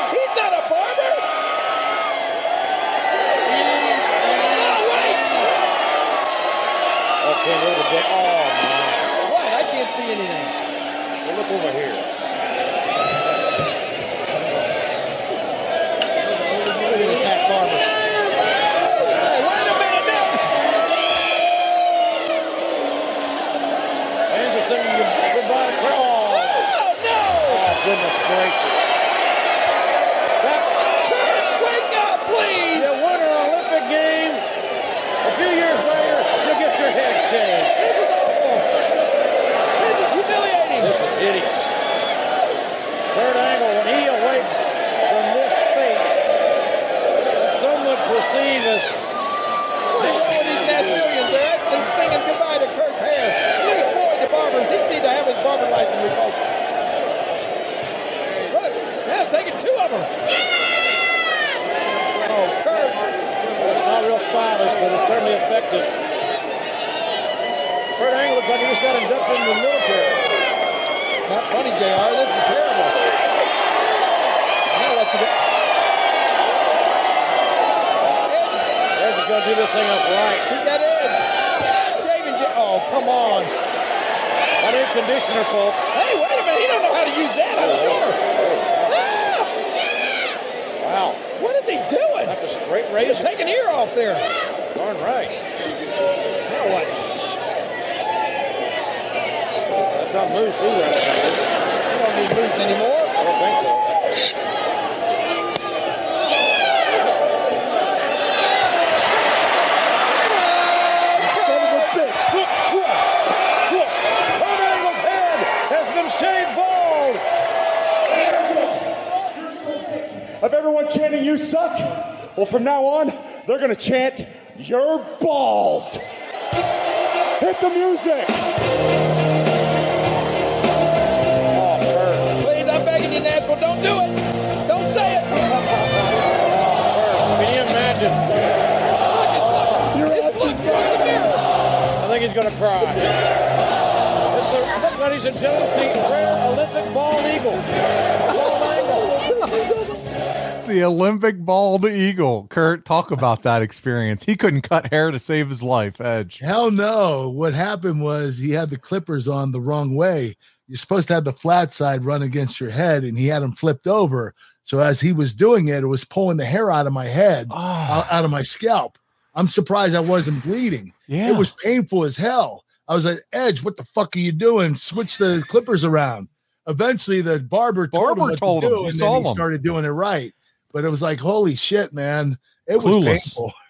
Speaker 12: Of
Speaker 5: everyone chanting, you suck, well, from now on, they're going to chant, you're bald. Hit the music.
Speaker 11: Oh, Kurt.
Speaker 12: Please, I'm begging you, Nashville, don't do it. Don't say it.
Speaker 11: Can you imagine?
Speaker 12: Look, look, look in the mirror.
Speaker 11: I think he's going to cry. It's the, look, ladies and gentlemen, the rare Olympic bald eagle. Bald angle.
Speaker 3: The Olympic bald eagle. Kurt, talk about that experience. He couldn't cut hair to save his life, Edge.
Speaker 4: Hell no. What happened was he had the clippers on the wrong way. You're supposed to have the flat side run against your head, and he had them flipped over. So as he was doing it, it was pulling the hair out of my head, ah. out, out of my scalp. I'm surprised I wasn't bleeding.
Speaker 3: Yeah.
Speaker 4: It was painful as hell. I was like, Edge, what the fuck are you doing? Switch the clippers around. Eventually, the barber told him
Speaker 3: Barber
Speaker 4: what
Speaker 3: told
Speaker 4: to
Speaker 3: him.
Speaker 4: do, and then he
Speaker 3: him.
Speaker 4: started doing it right. But it was like, holy shit, man! It was painful. [LAUGHS]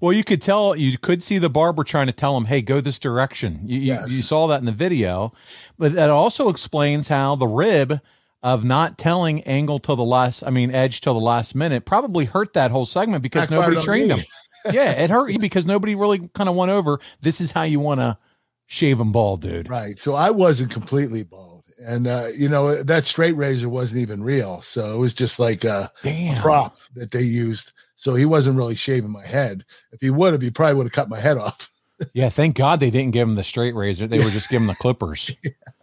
Speaker 3: Well, you could tell, you could see the barber trying to tell him, hey, go this direction. You, you-
Speaker 4: Yes.
Speaker 3: you, saw that in the video. But that also explains how the rib of not telling Angle till the last, I mean, Edge till the last minute probably hurt that whole segment because
Speaker 4: Backfired
Speaker 3: nobody trained
Speaker 4: me.
Speaker 3: him. [LAUGHS] yeah, it hurt you because nobody really kind of went over. This is how you want to shave him bald, dude.
Speaker 4: Right. So I wasn't completely bald. And uh, you know, that straight razor wasn't even real. So it was just like a, a prop that they used. So he wasn't really shaving my head. If he would have, he probably would have cut my head off. [LAUGHS]
Speaker 3: Yeah, thank God they didn't give him the straight razor. They were just giving the clippers. [LAUGHS]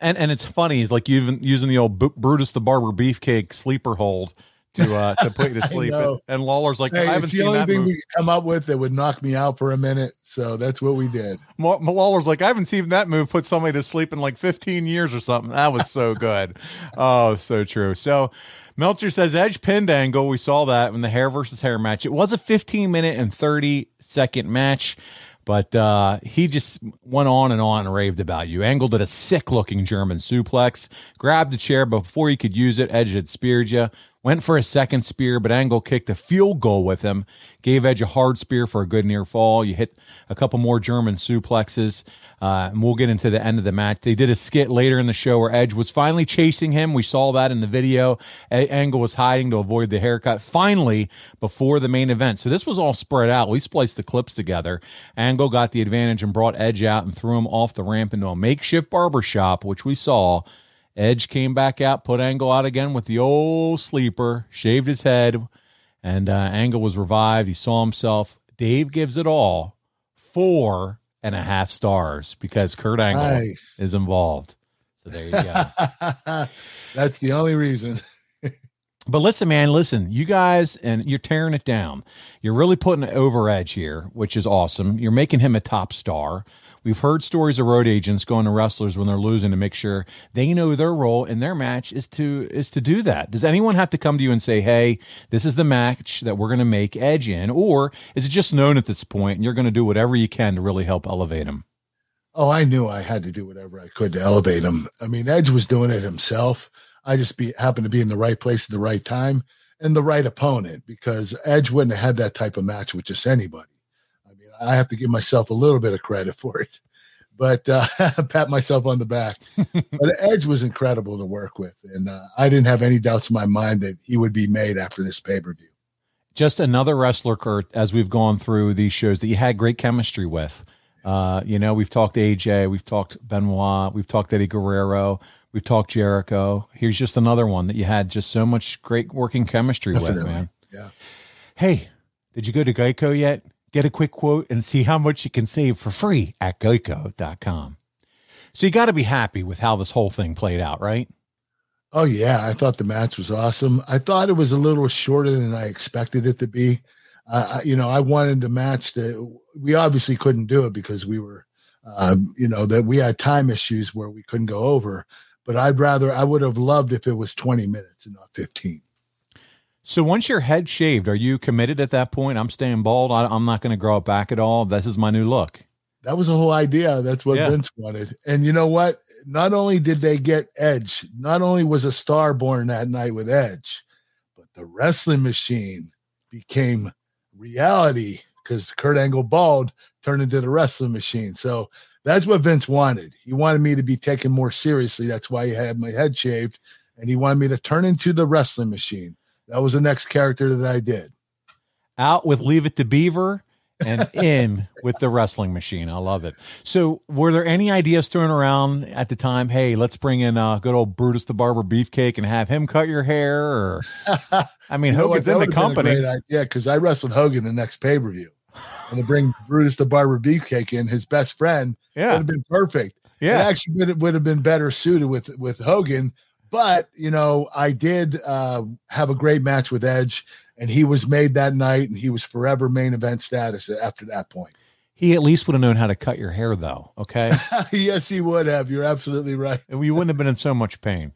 Speaker 3: And and it's funny. He's like even using the old Brutus the Barber beefcake sleeper hold to uh to put you to [LAUGHS] sleep. And, and Lawler's like,
Speaker 4: Hey,
Speaker 3: I haven't
Speaker 4: it's the
Speaker 3: seen
Speaker 4: only
Speaker 3: that.
Speaker 4: thing we could come up with that would knock me out for a minute. So that's what we did.
Speaker 3: Ma- Lawler's like, I haven't seen that move put somebody to sleep in like 15 years or something. That was so [LAUGHS] good. oh, so true. So Meltzer says Edge pinned angle. We saw that in the hair versus hair match. It was a 15 minute and 30 second match, but uh, he just went on and on and raved about you. Angle did a sick looking German suplex, grabbed the chair but before he could use it. Edge had speared you. Went for a second spear, but Angle kicked a field goal with him. Gave Edge a hard spear for a good near fall. You hit a couple more German suplexes, uh, and we'll get into the end of the match. They did a skit later in the show where Edge was finally chasing him. We saw that in the video. A- Angle was hiding to avoid the haircut. Finally, before the main event. So this was all spread out. We spliced the clips together. Angle got the advantage and brought Edge out and threw him off the ramp into a makeshift barber shop, which we saw. Edge came back out, put Angle out again with the old sleeper, shaved his head, and uh, Angle was revived. He saw himself. Dave gives it all four and a half stars because Kurt Angle
Speaker 4: Nice.
Speaker 3: is involved. So there you go. [LAUGHS]
Speaker 4: That's the only reason. [LAUGHS]
Speaker 3: But listen, man, listen, you guys, and you're tearing it down. You're really putting it over edge here, which is awesome. You're making him a top star. We've heard stories of road agents going to wrestlers when they're losing to make sure they know their role in their match is to is to do that. Does anyone have to come to you and say, "Hey, this is the match that we're going to make Edge in," or is it just known at this point and you're going to do whatever you can to really help elevate him?
Speaker 4: Oh, I knew I had to do whatever I could to elevate him. I mean, Edge was doing it himself. I just be happened to be in the right place at the right time and the right opponent because Edge wouldn't have had that type of match with just anybody. I have to give myself a little bit of credit for it, but uh, [LAUGHS] pat myself on the back. [LAUGHS] but Edge was incredible to work with, and uh, I didn't have any doubts in my mind that he would be made after this pay per view.
Speaker 3: just another wrestler, Kurt, as we've gone through these shows that you had great chemistry with. Uh, you know, we've talked AJ, we've talked Benoit, we've talked Eddie Guerrero, we've talked Jericho. Here's just another one that you had just so much great working chemistry with, man.
Speaker 4: Yeah.
Speaker 3: Hey, did you go to Geico yet? Get a quick quote and see how much you can save for free at geico.com. So you got to be happy with how this whole thing played out, right?
Speaker 4: Oh yeah, I thought the match was awesome. I thought it was a little shorter than I expected it to be. Uh, you know, I wanted the match that we obviously couldn't do it because we were, uh, you know, that we had time issues where we couldn't go over. But I'd rather, I would have loved if it was 20 minutes and not 15.
Speaker 3: So once your head shaved, are you committed at that point? I'm staying bald. I, I'm not going to grow it back at all. This is my new look.
Speaker 4: That was the whole idea. That's what
Speaker 3: Yeah.
Speaker 4: Vince wanted. And you know what? Not only did they get Edge, not only was a star born that night with Edge, but the wrestling machine became reality because Kurt Angle bald turned into the wrestling machine. So that's what Vince wanted. He wanted me to be taken more seriously. That's why he had my head shaved, and he wanted me to turn into the wrestling machine. That was the next character that I did.
Speaker 3: Out with Leave It to Beaver and in with the wrestling machine. I love it. So were there any ideas thrown around at the time? Hey, let's bring in uh, good old Brutus the Barber Beefcake and have him cut your hair or [LAUGHS] I mean
Speaker 4: You?
Speaker 3: Hogan's in the
Speaker 4: would've been a
Speaker 3: company.
Speaker 4: Yeah, because I wrestled Hogan the next pay per view. And to bring Brutus the Barber Beefcake in, his best friend,
Speaker 3: Yeah.
Speaker 4: would have been perfect.
Speaker 3: Yeah.
Speaker 4: it actually would, would have been better suited with with Hogan. But you know, I did uh, have a great match with Edge, and he was made that night, and he was forever main event status after that point.
Speaker 3: He at least would have known how to cut your hair though, okay? [LAUGHS]
Speaker 4: yes, he would have. You're absolutely right.
Speaker 3: we wouldn't have been in so much pain.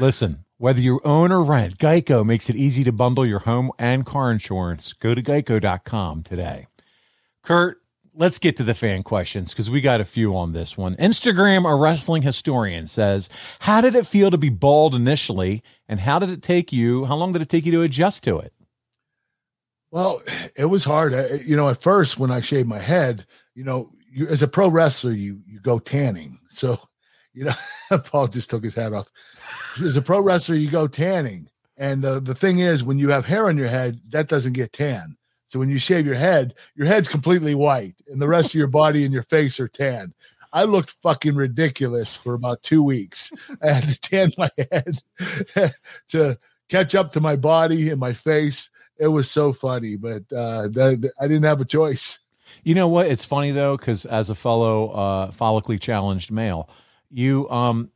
Speaker 3: Listen, whether you own or rent, Geico makes it easy to bundle your home and car insurance. Go to geico.com today. Kurt, let's get to the fan questions because we got a few on this one. Instagram, a wrestling historian says, How did it feel to be bald initially? And how did it take you? How long did it take you to adjust to it?
Speaker 4: Well, it was hard. Uh, You know, at first when I shaved my head, you know, you, as a pro wrestler, you you go tanning. So, [LAUGHS] you know, [LAUGHS] Paul just took his hat off. As a pro wrestler, you go tanning, and uh, the thing is, when you have hair on your head, that doesn't get tan. So when you shave your head, your head's completely white, and the rest of your body and your face are tan. I looked fucking ridiculous for about two weeks. I had to tan my [LAUGHS] head to catch up to my body and my face. It was so funny, but uh, that, that- I didn't have a choice.
Speaker 3: You know what? It's funny though, because as a fellow uh, follically challenged male, you um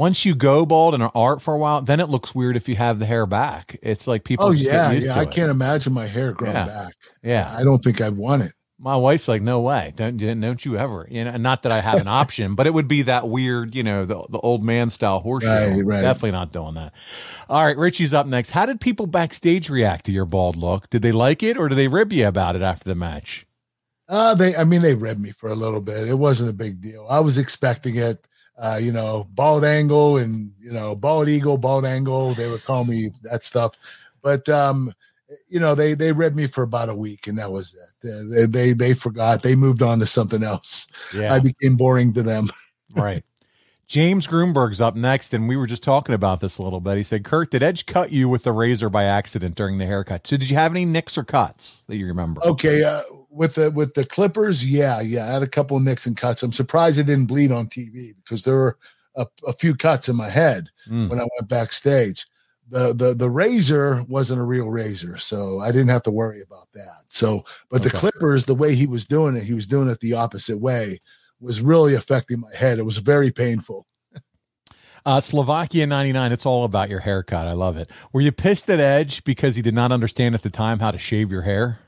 Speaker 3: once you go bald in art for a while, then it looks weird if you have the hair back. It's like people.
Speaker 4: Oh yeah, yeah. I
Speaker 3: it.
Speaker 4: can't imagine my hair growing
Speaker 3: Yeah.
Speaker 4: back.
Speaker 3: Yeah,
Speaker 4: I don't think I'd want it.
Speaker 3: My wife's like, no way, don't don't you ever, you know. Not that I have an [LAUGHS] option, but it would be that weird, you know, the the old man style horseshoe.
Speaker 4: Right, right.
Speaker 3: Definitely not doing that. All right, Richie's up next. How did people backstage react to your bald look? Did they like it, or did they rib you about it after the match?
Speaker 4: Uh, they, I mean, they read me for a little bit. It wasn't a big deal. I was expecting it. Uh, you know, bald angle and you know, bald eagle, bald angle. They would call me that stuff, but um, you know, they they read me for about a week, and that was it. They they, they forgot. They moved on to something else.
Speaker 3: Yeah.
Speaker 4: I became boring to them. [LAUGHS]
Speaker 3: Right. James Groomberg's up next, and we were just talking about this a little bit. He said, Kurt, did Edge cut you with the razor by accident during the haircut? So did you have any nicks or cuts that you remember?
Speaker 4: Okay, uh, with the with the Clippers, yeah, yeah, I had a couple of nicks and cuts. I'm surprised it didn't bleed on TV because there were a, a few cuts in my head
Speaker 3: Mm.
Speaker 4: when I went backstage. the the the razor wasn't a real razor, so I didn't have to worry about that. So, but the clippers, the way he was doing it, he was doing it the opposite way, was really affecting my head. It was very painful.
Speaker 3: Uh, Slovakia 99, it's all about your haircut. I love it. Were you pissed at Edge because he did not understand at the time how to shave your hair?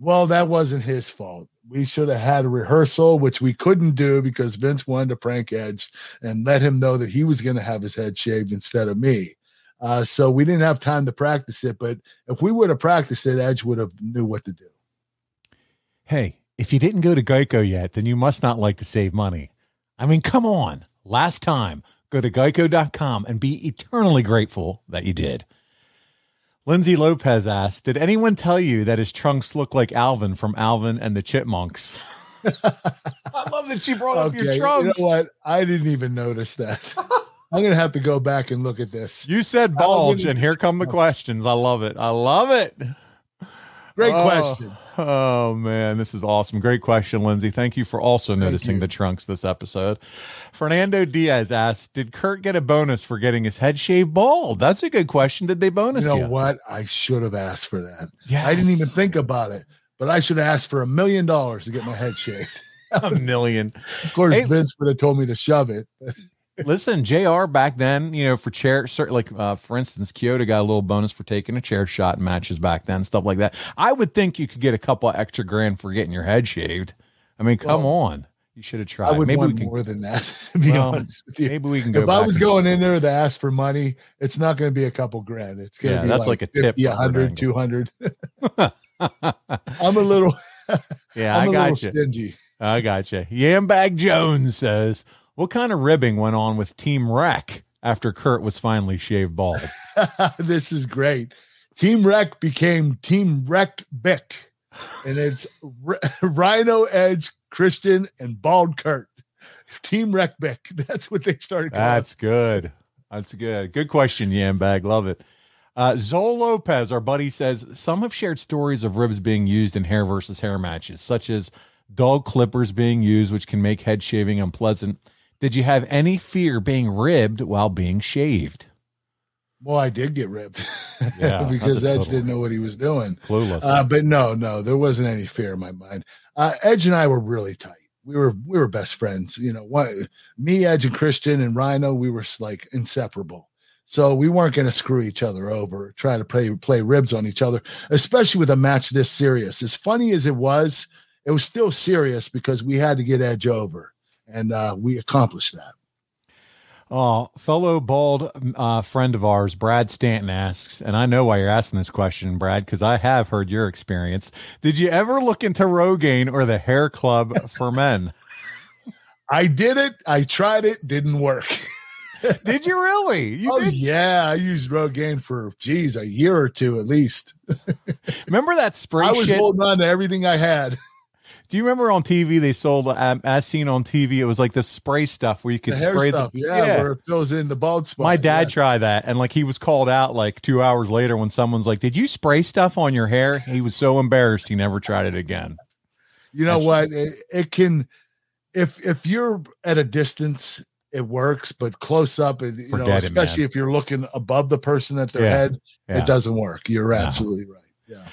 Speaker 4: Well, that wasn't his fault. We should have had a rehearsal, which we couldn't do because Vince wanted to prank Edge and let him know that he was going to have his head shaved instead of me. Uh, so we didn't have time to practice it. But if we would have practiced it, Edge would have knew what to do.
Speaker 3: Hey, if you didn't go to Geico yet, then you must not like to save money. I mean, come on. Last time, go to geico.com and be eternally grateful that you did. Lindsay Lopez asked, Did anyone tell you that his trunks look like Alvin from Alvin and the Chipmunks? [LAUGHS] I love that she brought up your
Speaker 4: you
Speaker 3: trunks.
Speaker 4: know what? I didn't even notice that. [LAUGHS] I'm going to have to go back and look at this.
Speaker 3: You said bulge, and here come the questions. I love it. I love it.
Speaker 4: Great
Speaker 3: Oh,
Speaker 4: question.
Speaker 3: Oh man, this is awesome. Great question, Lindsay. Thank you for also noticing the trunks this episode. Fernando Diaz asked, "Did Kurt get a bonus for getting his head shaved bald?" That's a good question. Did they bonus
Speaker 4: You know
Speaker 3: you?
Speaker 4: what? I should have asked for that. Yeah, I didn't even think about it, but I should have asked for a million dollars to get my head shaved. [LAUGHS]
Speaker 3: a million.
Speaker 4: Of course,
Speaker 3: Hey-
Speaker 4: Vince would have told me to shove it.
Speaker 3: Listen, Jr. Back then, you know, for chair, like uh, for instance, Kyoto got a little bonus for taking a chair shot in matches back then, stuff like that. I would think you could get a couple extra grand for getting your head shaved. I mean, come
Speaker 4: Well,
Speaker 3: on, you should have tried.
Speaker 4: I would
Speaker 3: maybe
Speaker 4: want
Speaker 3: we can
Speaker 4: more than that, [LAUGHS] to be
Speaker 3: Well,
Speaker 4: honest with you.
Speaker 3: Maybe we can go.
Speaker 4: if I was going in there to ask for money, it's not going to be a couple grand. It's going to
Speaker 3: Yeah,
Speaker 4: be
Speaker 3: that's like a tip
Speaker 4: 50,
Speaker 3: for
Speaker 4: 100, 200. [LAUGHS] [LAUGHS] I'm a little,
Speaker 3: Yeah,
Speaker 4: I'm
Speaker 3: I
Speaker 4: a
Speaker 3: got
Speaker 4: little
Speaker 3: you.
Speaker 4: stingy.
Speaker 3: I got you. Yambag Jones says, "What kind of ribbing went on with Team Wreck after Kurt was finally shaved bald?" [LAUGHS]
Speaker 4: this is great. Team Wreck became Team Wreck Bick, and it's R- [LAUGHS] Rhino Edge, Christian, and Bald Kurt. Team Wreck Bick. [LAUGHS] That's what they started calling.
Speaker 3: That's good. That's good. Good question, Yambag. Love it. Uh, Zol Lopez, our buddy, says some have shared stories of ribs being used in hair versus hair matches, such as dog clippers being used, which can make head shaving unpleasant. Did you have any fear being ribbed while being shaved?
Speaker 4: Well, I did get ripped [LAUGHS]
Speaker 3: Yeah, [LAUGHS]
Speaker 4: because Edge
Speaker 3: total
Speaker 4: didn't know what he was doing.
Speaker 3: Clueless.
Speaker 4: Uh, but no, no, there wasn't any fear in my mind. Uh, Edge and I were really tight. We were we were best friends. You know, what me, Edge, and Christian and Rhino, we were like inseparable. So we weren't going to screw each other over, try to play play ribs on each other, especially with a match this serious. As funny as it was, it was still serious because we had to get Edge over, and uh, we accomplished that.
Speaker 3: Oh, fellow bald uh, friend of ours, Brad Stanton asks, and I know why you're asking this question, Brad, because I have heard your experience. Did you ever look into Rogaine or the Hair Club for Men? [LAUGHS]
Speaker 4: I did it. I tried it. Didn't work. [LAUGHS]
Speaker 3: did you really? You
Speaker 4: oh
Speaker 3: did?
Speaker 4: yeah, I used Rogaine for geez a year or two at least. [LAUGHS]
Speaker 3: Remember that spray
Speaker 4: I was
Speaker 3: shit?
Speaker 4: holding on to everything I had.
Speaker 3: Do you remember on TV they sold um, as seen on TV? It was like this spray stuff where you could
Speaker 4: The
Speaker 3: spray
Speaker 4: stuff,
Speaker 3: the
Speaker 4: yeah, where it fills in the bald spot.
Speaker 3: My dad
Speaker 4: yeah.
Speaker 3: tried that, and like he was called out like two hours later when someone's like, "Did you spray stuff on your hair?" He was so embarrassed he never tried it again.
Speaker 4: You know what? It, it can, if if you're at a distance, it works, but close up, it, you know,
Speaker 3: Forget it,
Speaker 4: especially
Speaker 3: man.
Speaker 4: if you're looking above the person at their
Speaker 3: Yeah,
Speaker 4: head,
Speaker 3: yeah.
Speaker 4: it doesn't work. You're absolutely right. Yeah.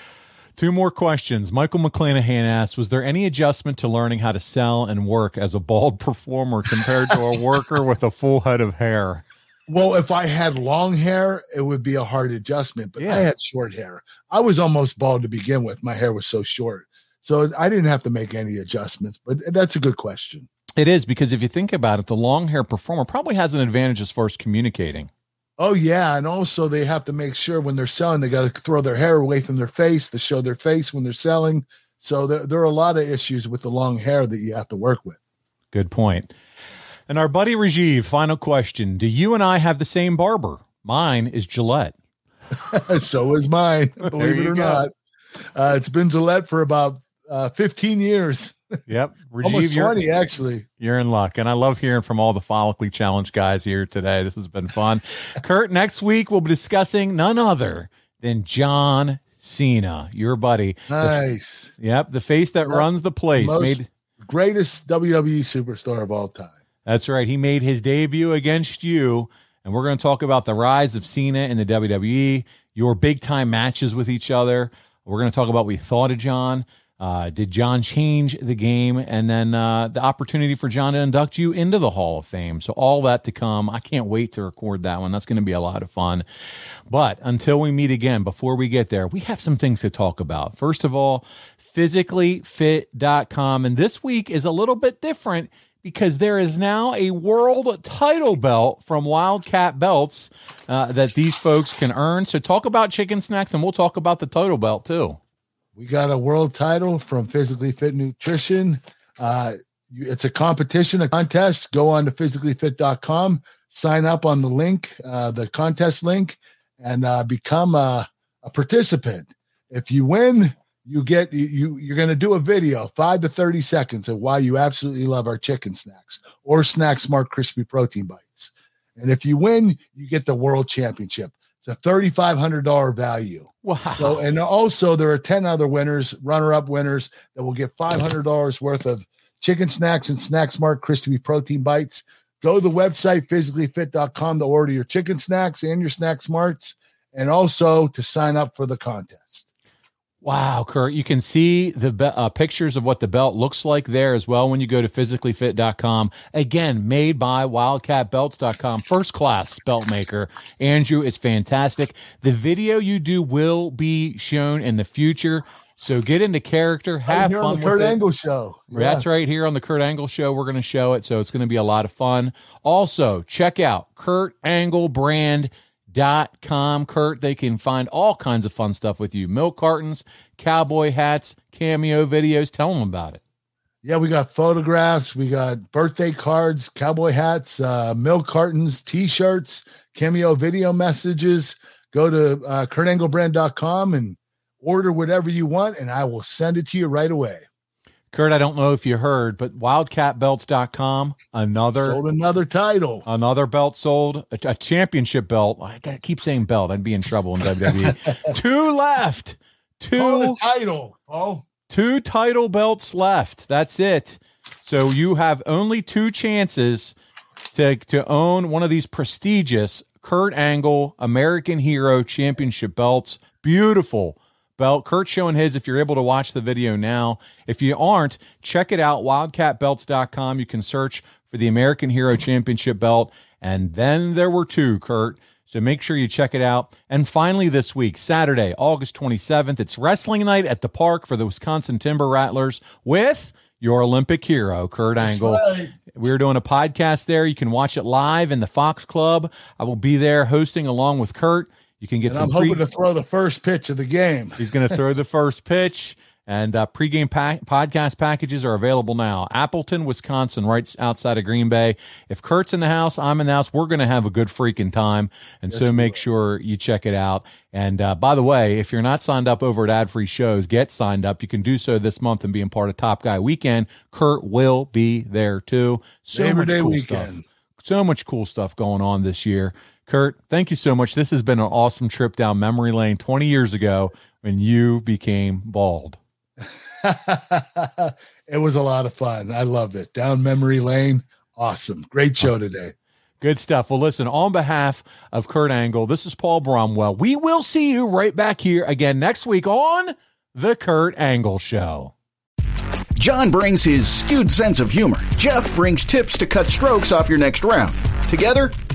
Speaker 3: Two more questions. Michael McClanahan asked, "Was there any adjustment to learning how to sell and work as a bald [LAUGHS] performer compared to a [LAUGHS] worker with a full head of hair?"
Speaker 4: Well, if I had long hair, it would be a hard adjustment, but
Speaker 3: Yeah.
Speaker 4: I had short hair. I was almost bald to begin with. My hair was so short. So I didn't have to make any adjustments, but that's a good question.
Speaker 3: It is because if you think about it, the long hair performer probably has an advantage as far as communicating.
Speaker 4: Oh yeah, and also they have to make sure when they're selling, they got to throw their hair away from their face to show their face when they're selling. So there, there are a lot of issues with the long hair that you have to work with.
Speaker 3: Good point. And our buddy Rajiv, final question: Do you and I have the same barber? Mine is Gillette. [LAUGHS]
Speaker 4: so is mine, [LAUGHS] believe it or
Speaker 3: go.
Speaker 4: not. Uh, it's been Gillette for about uh, 15 years,
Speaker 3: Yep, Rajiv, [LAUGHS]
Speaker 4: almost
Speaker 3: you're-
Speaker 4: 20 actually.
Speaker 3: You're in luck. And I love hearing from all the follically challenged guys here today. This has been fun. [LAUGHS] Kurt, next week we'll be discussing none other than John Cena, your buddy. The-
Speaker 4: Nice.
Speaker 3: yep, the face that
Speaker 4: Yep.
Speaker 3: runs the place.
Speaker 4: Most
Speaker 3: Made
Speaker 4: greatest WWE superstar of all time.
Speaker 3: That's right. He made his debut against you and we're going to talk about the rise of Cena in the WWE, your big time matches with each other. We're going to talk about what we thought of John. Uh, did John change the game? And then uh, the opportunity for John to induct you into the Hall of Fame. So, all that to come. I can't wait to record that one. That's going to be a lot of fun. But until we meet again, before we get there, we have some things to talk about. First of all, physicallyfit.com. And this week is a little bit different because there is now a world title belt from Wildcat Belts uh, that these folks can earn. So, talk about chicken snacks and we'll talk about the title belt too.
Speaker 4: We got a world title from Physically Fit Nutrition. Uh, it's a competition, a contest. Go on to physicallyfit.com, sign up on the link, uh, the contest link, and uh, become a, a, participant. If you win, you get you you're going to do a video, five to thirty seconds of why you absolutely love our chicken snacks or Snack Smart Crispy Protein Bites. And if you win, you get the world championship. It's a $3,500 value.
Speaker 3: Wow.
Speaker 4: So, and also there are 10 other winners, runner up winners that will get $500 worth of chicken snacks and Snack Smart Crispy Protein Bites. Go to the website physicallyfit.com to order your chicken snacks and your snack smarts and also to sign up for the contest.
Speaker 3: Wow, Kurt, you can see the be- uh, pictures of what the belt looks like there as well when you go to physicallyfit.com. Again, made by wildcatbelts.com, first class belt maker. Andrew is fantastic. The video you do will be shown in the future. So get into character, have
Speaker 4: right
Speaker 3: fun.
Speaker 4: on the Kurt
Speaker 3: with
Speaker 4: Angle
Speaker 3: it.
Speaker 4: show.
Speaker 3: That's right here on the Kurt Angle show. We're going to show it. So it's going to be a lot of fun. Also, check out Kurt Angle brand dot com. Kurt they can find all kinds of fun stuff with you. Milk cartons cowboy hats cameo videos. Tell them about it.
Speaker 4: Yeah, we got photographs, we got birthday cards, cowboy hats, uh, milk cartons, t-shirts, cameo video messages. Go to uh, kurtanglebrand.com and order whatever you want, and I will send it to you right away.
Speaker 3: Kurt i don't know if you heard but wildcatbelts.com another
Speaker 4: Sold another title.
Speaker 3: another belt sold a, a championship belt i keep saying belt i'd be in trouble in wwe [LAUGHS] two left two
Speaker 4: title. Oh,
Speaker 3: two title belts left. That's it. So you have only two chances to to own one of these prestigious Kurt Angle American Hero Championship belts. Beautiful belt. Kurt showing his if you're able to watch the video now. If you aren't, check it out wildcatbelts.com. You can search for the American Hero Championship belt and then there were two, Kurt. So make sure you check it out. And finally, this week, Saturday, August 27th, it's wrestling night at the park for the Wisconsin Timber Rattlers with your Olympic hero, Kurt Angle. We're doing a podcast there. You can watch it live in the Fox Club. I will be there hosting along with Kurt. You can get
Speaker 4: and
Speaker 3: some
Speaker 4: I'm hoping
Speaker 3: pre-
Speaker 4: to throw the first pitch of the game.
Speaker 3: He's going [LAUGHS] to throw the first pitch. And uh, pregame pa- podcast packages are available now. Appleton, Wisconsin, right outside of Green Bay. If Kurt's in the house, I'm in the house. We're going to have a good freaking time. And
Speaker 4: Yes,
Speaker 3: so make sure you check it out. And uh, by the way, if you're not signed up over at Ad Free Shows, get signed up. You can do so this month and being part of Top Guy Weekend. Kurt will be there too. So
Speaker 4: Labor
Speaker 3: much
Speaker 4: Day
Speaker 3: cool
Speaker 4: weekend.
Speaker 3: stuff. So much cool stuff going on this year. Kurt, thank you so much. This has been an awesome trip down memory lane 20 years ago when you became bald. [LAUGHS]
Speaker 4: it was a lot of fun. I loved it. Down memory lane. Awesome. Great show today.
Speaker 3: Good stuff. Well, listen, on behalf of Kurt Angle, this is Paul Bromwell. We will see you right back here again next week on The Kurt Angle Show.
Speaker 13: John brings his skewed sense of humor. Jeff brings tips to cut strokes off your next round. Together,